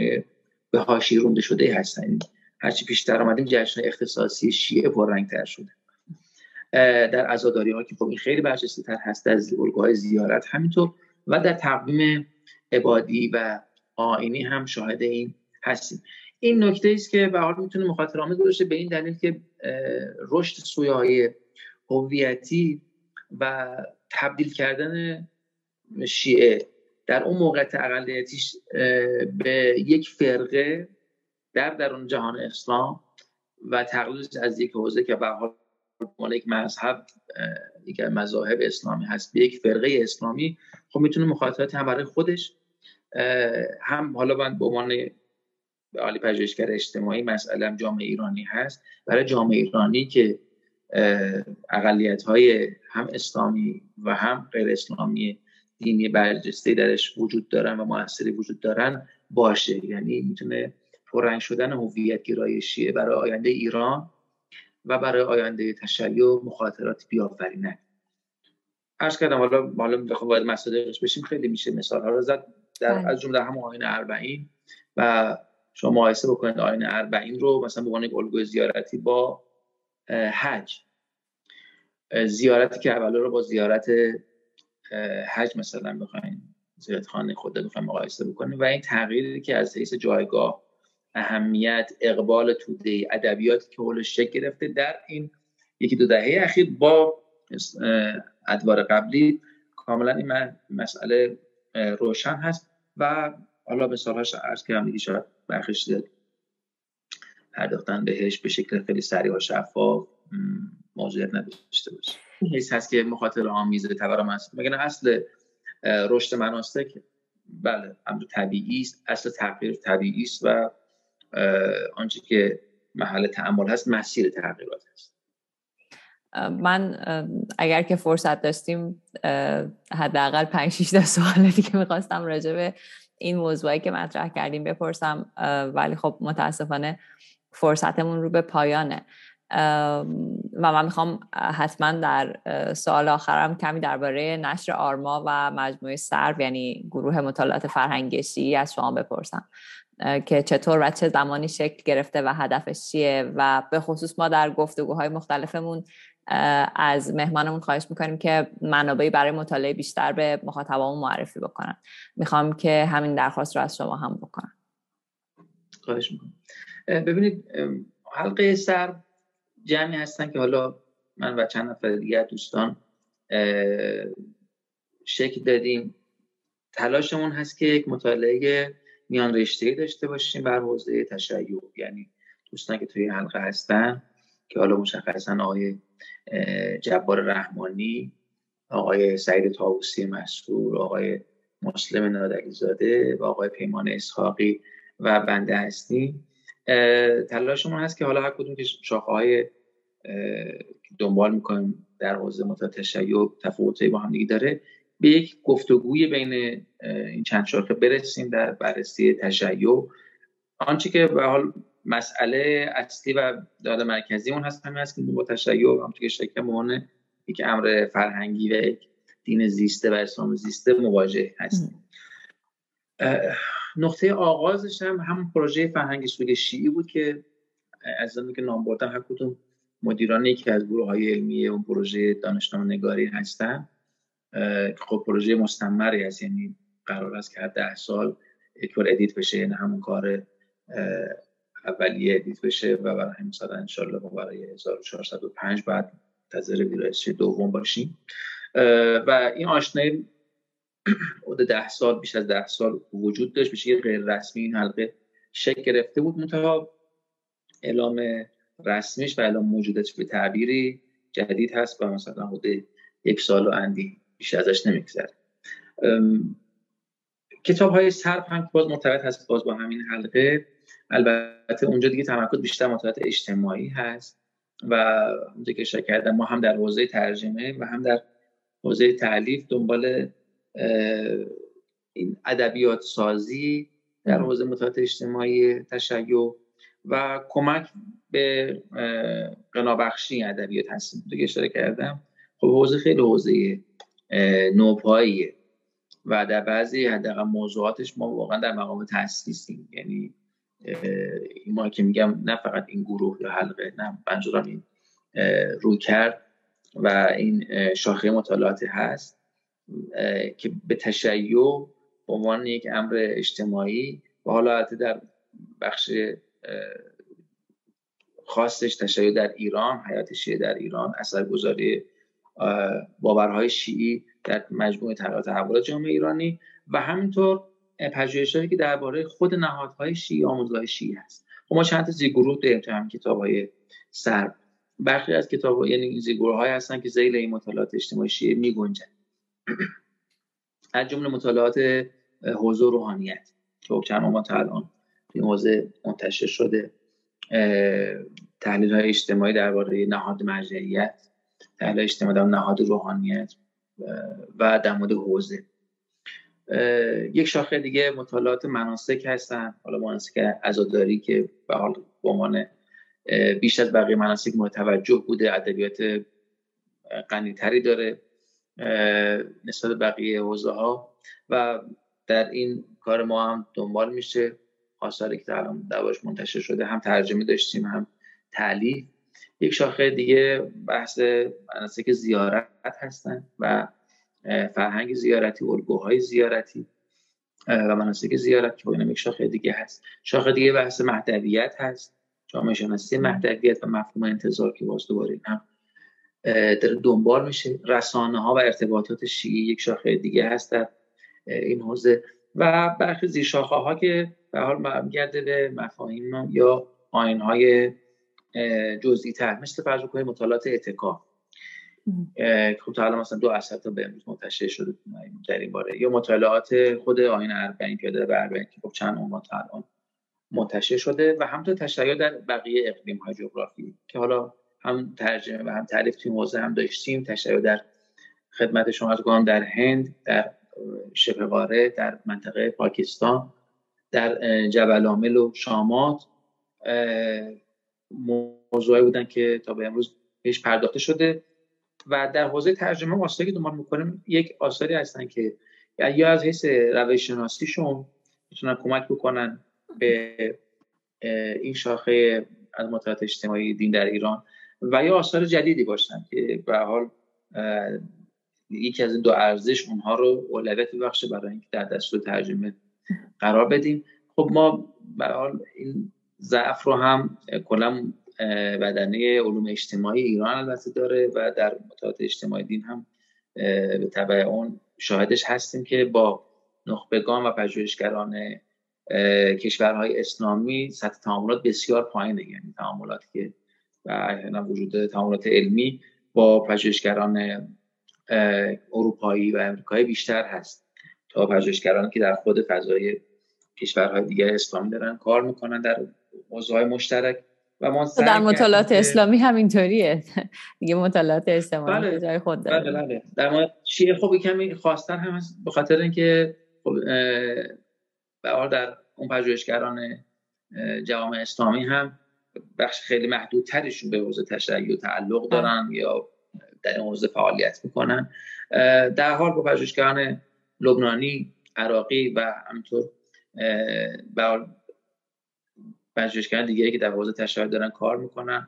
به حاشیه رونده شده هستن. هرچی پیشتر آمدیم جشن اختصاصی شیعه پررنگتر شده. در عزاداری ها که خب این خیلی برجسته تر هست از الگوهای زیارت همینطور. و در تقویم عبادی و آینی هم شاهد این هستیم. این نکته است که به حال می‌تونه مخاطر آمد باشه به این دلیل که رشد سویه های هویتی و تبدیل کردن شیعه. در اون موقع اقلیتیش به یک فرقه در درون جهان اسلام و تقلید از یک حوزه که به حال یک مذهب یک مذاهب اسلامی هست به یک فرقه اسلامی خب می‌تونه مخاطرات هم برای خودش هم حالا من به عنوان عالی پژوهشگر اجتماعی مسئله جامعه ایرانی هست. برای جامعه ایرانی که اقلیت های هم اسلامی و هم غیر اسلامی دینی برجسته درش وجود دارن و موثری وجود دارن باشه. یعنی می‌تونه پررنگ شدن هویت گرایی شیعه برای آینده ایران و برای آینده تشیع مخاطرات بیافرینه عرض کردم حالا حالا بخوام وارد مصادیقش بشیم خیلی میشه مثال ها رو زد. در بله. از جمله همون آین اربعین. و شما مقایسه بکنید آین اربعین رو مثلا به عنوان الگوی زیارتی با حج. زیارتی که اولا رو با زیارت حج مثلا بخواین زیارت خانه خود بخواین مقایسه بکنید و این تغییری که از حیث جایگاه اهمیت اقبال توده ادبیاتی که حولش شکل گرفته در این یکی دو دهه اخیر با ادوار قبلی کاملا این مسئله روشن هست. و حالا به سالهاش عرض کردم دیگه شاید برخش پرداختن بهش به شکل خیلی سریع و شفاف موضوعیت نداشته باشه. حیث هست که مخاطر آمیز تورم هست مگه اصل رشد مناسک؟ بله امر طبیعی است. اصل تغییر طبیعی است و آنچه که محل تعمل هست مسیر تغییرات هست. من اگر که فرصت داشتیم حداقل 5 6 تا سوال دیگه می‌خواستم راجع به این موضوعی که مطرح کردیم بپرسم. ولی خب متاسفانه فرصتمون رو به پایانه. و من می‌خوام حتما در سوال آخرم کمی درباره نشر آرما و مجموعه سرب یعنی گروه مطالعات فرهنگشی از شما بپرسم. که چطور و چه زمانی شکل گرفته و هدفش چیه؟ و به خصوص ما در گفتگوهای مختلفمون از مهمانمون خواهش می‌کنیم که منابعی برای مطالعه بیشتر به مخاطبامون معرفی بکنن. می‌خوام که همین درخواست رو از شما هم بکنم. خواهش می‌کنم. ببینید حلقه سر جمعی هستن که حالا من و چند نفر دیگر دوستان شکل دادیم. تلاشمون هست که یک مطالعه میان رشته داشته باشیم بر حوزه تشیع یعنی دوستان که توی حلقه هستن که حالا مشخصا آقای جبار رحمانی آقای سعید تاوسی مسئول آقای مسلم نادلی زاده و آقای پیمان اسحاقی و بنده هستیم. تلاشمون هست که حالا هر کدوم که شاخه های دنبال می‌کنیم در حوزه مطالعه تشیع تفاوتایی با هم دیگه داره به یک گفتگوی بین این چند شاخه برسیم در بررسی تشیع آنچه که به حال مسئله اصلی و داده مرکزی اون هست همین هست که با تشیع همونطور که شکل مهانه یک امر فرهنگی و یک دین زیسته و اسلام زیسته مواجه هست نقطه آغازش هم همون پروژه فرهنگ سوگ شیعی بود که از که نام بردم هر کدوم مدیران یکی از گروه های علمی اون پروژه دانشنامه نگاری هستن. خب پروژه مستمری هست یعنی قرار است که هر ده سال یک بار edit بشه یعنی همون کار اولیه edit بشه و برای همین سال انشالله برای 1405 بعد تظهر ویرایش دوم باشیم. و این آشنایی حدود ده سال بیش از ده سال وجود داشت به شکل غیر رسمی این حلقه شکل گرفته بود. منتها اعلام رسمیش و اعلام موجودش به تعبیری جدید هست و مثلا حدود یک سال و اندی بیش ازش نمیگذره. کتاب های سرب هم باز مرتبط هست باز با همین حلقه. البته اونجا دیگه تمرکز بیشتر مرتبط اجتماعی هست و اونجا که اشاره ما هم در حوزه ترجمه و هم در حوزه تعلیف دنبال این ادبیات سازی در حوزه مطالعات اجتماعی تشیع و کمک به قنابخشی ادبیات هستیم. دیگه اشاره کردم خب حوزه خیلی حوزه نوپاییه و در بعضی حداقل موضوعاتش ما واقعا در مقام تاسیسیم یعنی ما که میگم نه فقط این گروه یا حلقه نه منظورم این روی کرد و این شاخه مطالعات هست. که به تشیع به عنوان یک امر اجتماعی و حالا در بخش خاصش تشیع در ایران حیات شیعه در ایران اثرگذاری باورهای شیعی در مجموعه تحولات جامعه ایرانی و همینطور پژوهشهایی که درباره خود نهادهای شیعی آموزگاه شیعی هست. خب ما چند تا زیگروه داریم تو هم کتاب های سرب برخی از کتاب یعنی زیگروه های هستن که زیل این مطالعات اجتماعی شیعه می گنجن از جمله مطالعات حوزه روحانیت که چند ما تا الان این حوزه منتشر شده تحلیل های اجتماعی درباره نهاد مرجعیت تحلیل اجتماعی در نهاد روحانیت و در مورد حوزه. یک شاخه دیگه مطالعات مناسک هستن حالا مناسک عزاداری که به حال به عنوان بیش از بقیه مناسک متوجه بوده ادبیات غنیتری داره. نسبت بقیه حوزه ها و در این کار ما هم دنبال میشه آثاری که الان دربارش منتشر شده هم ترجمه داشتیم هم تعلیف یک شاخه دیگه بحث مناسک زیارت هستن و فرهنگ زیارتی الگوهای زیارتی و مناسک زیارت که با یک شاخه دیگه هست. شاخه دیگه بحث مهدویت هست جامعه شناسی مهدویت و مفهوم انتظار که باز دوباره هم داره دنبال میشه. رسانه ها و ارتباطات شیعی یک شاخه دیگه هست در این حوزه. و برخی زیر شاخه ها که به حال برمیگرده به مفاهیم یا آین های جزئی تر مثل فرض کنید مطالعات اعتکاف. خب تا الان مثلا دو اصل تا به امروز منتشر شده در این باره. یا مطالعات خود آین اربعین پیاده به اربعین که خب چند عنوان تا الان منتشر شده و همینطور تشریع در بقیه اقلیم های جغرافی که حالا هم ترجمه و هم تعریف توی موضوع هم داشتیم. تشریع در خدمت شما از در هند در شبه قاره در منطقه پاکستان در جبل عامل و شامات موضوعی بودن که تا به امروز بهش پرداخته شده. و در حوزه ترجمه آثاری که دنبال می‌کنیم یک آثاری هستن که یا از حیث روش شناسیشون می‌تونن کمک بکنن به این شاخه از مطالعات اجتماعی دین در ایران و یا آثار جدیدی باشن که به حال یکی از این دو ارزش اونها رو اولویت بخشه برای اینکه در دستور ترجمه قرار بدیم. خب ما به حال این ضعف رو هم کلا بدنه علوم اجتماعی ایران البته داره و در مطالعات اجتماعی دین هم به طبع اون شاهدش هستیم که با نخبگان و پژوهشگران کشورهای اسلامی سطح تعاملات بسیار پایینه. یعنی تعاملاتی که و احیانا وجود تعاملات علمی با پژوهشگران اروپایی و امریکایی بیشتر هست تا پژوهشگرانی که در خود فضای کشورهای دیگر اسلامی دارن کار می‌کنن در موضوع مشترک و ما در مطالعات اسلامی همینطوریه [LAUGHS] دیگه مطالعات اجتماعی بله. جای خود داره بله بله. در مورد شیعه خب کمی خواستن هم هست به خاطر اینکه خب به در اون پژوهشگران جوامع اسلامی هم بخش خیلی محدودترشون به حوزه تشیع تعلق دارن یا در این حوزه فعالیت می‌کنن. در حال با پژوهشگران لبنانی عراقی و همینطور پژوهشگران دیگری که در حوزه تشیع دارن کار می‌کنن.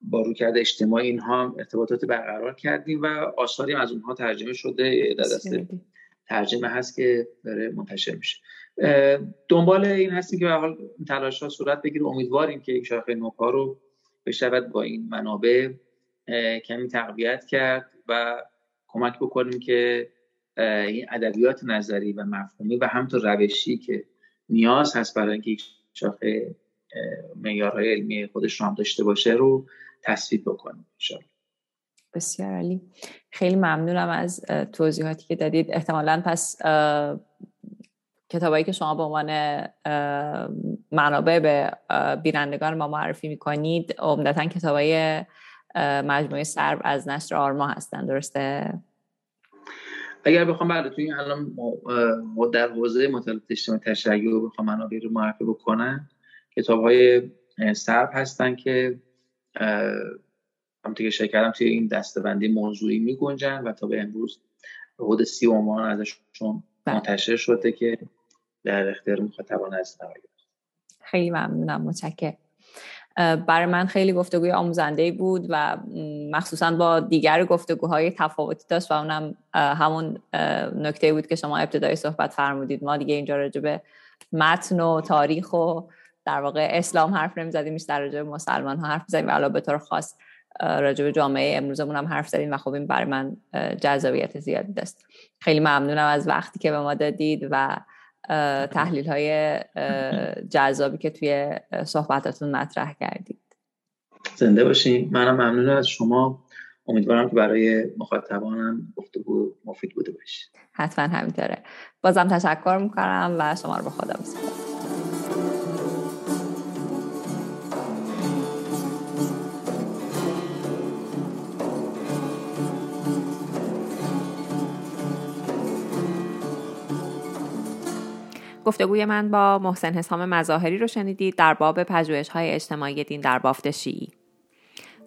با رویکرد اجتماعی اینها هم ارتباطات برقرار کردیم و آثاری از اونها ترجمه شده. در دست ترجمه هست که داره منتشر میشه. دنبال این هستیم که به حال تلاش ها صورت بگیره. امیدواریم که یک شاخه نوپا رو بشود با این منابع کمی تقویت کرد و کمک بکنیم که این ادبیات نظری و مفهومی و همطور روشی که نیاز هست برای اینکه یک شاخه معیارهای علمی خودش رو هم داشته باشه رو تصویب بکنیم بسیار علی خیلی ممنونم از توضیحاتی که دادید. احتمالا پس کتابایی که شما به عنوان منابع به بینندگان ما معرفی می‌کنید عمدتا کتابای مجموعه سرب از نشر آرما هستن درسته اگر بخوام بعد توی الان در حوزه مطالعات اجتماعی تشیع بخوام منابع رو معرفی بکنم کتاب های سرب هستن که همونطور که شکرم توی این دستبندی موضوعی می گنجن و تا به امروز حدود سی عنوان ازشون بله. منتشر شده که در اختیار مخاطبان از خیلی ممنونم متشکرم. برای من خیلی گفتگوی آموزنده بود و مخصوصا با دیگر گفتگوهای تفاوتی داشت و اونم همون نکته بود که شما ابتدای صحبت فرمودید. ما دیگه اینجا راجع به متن و تاریخ و در واقع اسلام حرف نمی‌زدیم در راجع به مسلمان ها حرف زدیم و به طور خاص راجع به جامعه امروزمون هم حرف زدیم و خب این برای من جذابیت زیادی داشت. خیلی ممنونم از وقتی که به ما دادید و تحلیل های جذابی که توی صحبتاتون مطرح کردید. زنده باشین. منم ممنون از شما. امیدوارم که برای مخاطبانم گفتگو مفید بوده باشه. حتما همینطوره. بازم تشکر می‌کنم و شما رو به خدا بسپارم. گفتگوی من با محسن حسام مظاهری رو شنیدید در باب پژوهش های اجتماعی دین در بافت شیعی.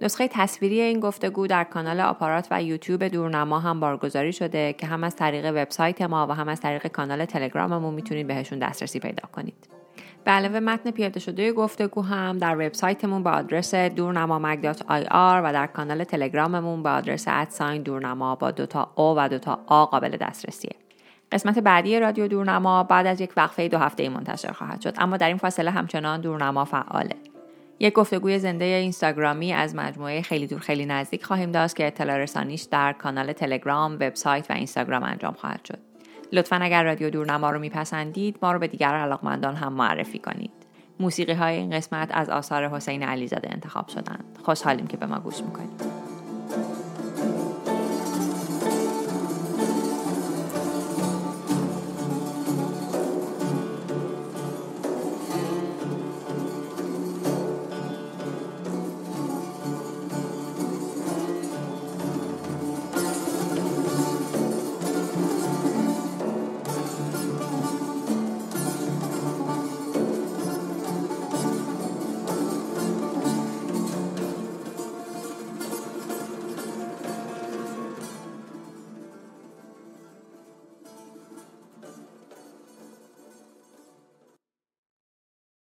نسخه تصویری این گفتگو در کانال آپارات و یوتیوب دورنما هم بارگذاری شده که هم از طریق وبسایت ما و هم از طریق کانال تلگراممون می‌تونید بهشون دسترسی پیدا کنید. به علاوه متن پیاده شده گفتگو هم در وبسایتمون با آدرس دورنما و در کانال تلگراممون با آدرس ادساین دورنما با دوتا او و دوتا آ قابل دسترسیه. قسمت بعدی رادیو دورنما بعد از یک وقفه دو هفته ای منتشر خواهد شد اما در این فاصله همچنان دورنما فعاله یک گفتگوی زنده اینستاگرامی از مجموعه خیلی دور خیلی نزدیک خواهیم داشت که اطلاع رسانیش در کانال تلگرام، وبسایت و اینستاگرام انجام خواهد شد. لطفا اگر رادیو دورنما رو میپسندید ما رو به دیگر علاقمندان هم معرفی کنید. موسیقی های این قسمت از آثار حسین علیزاده انتخاب شدند. خوشحالیم که به ما گوش می‌کنید.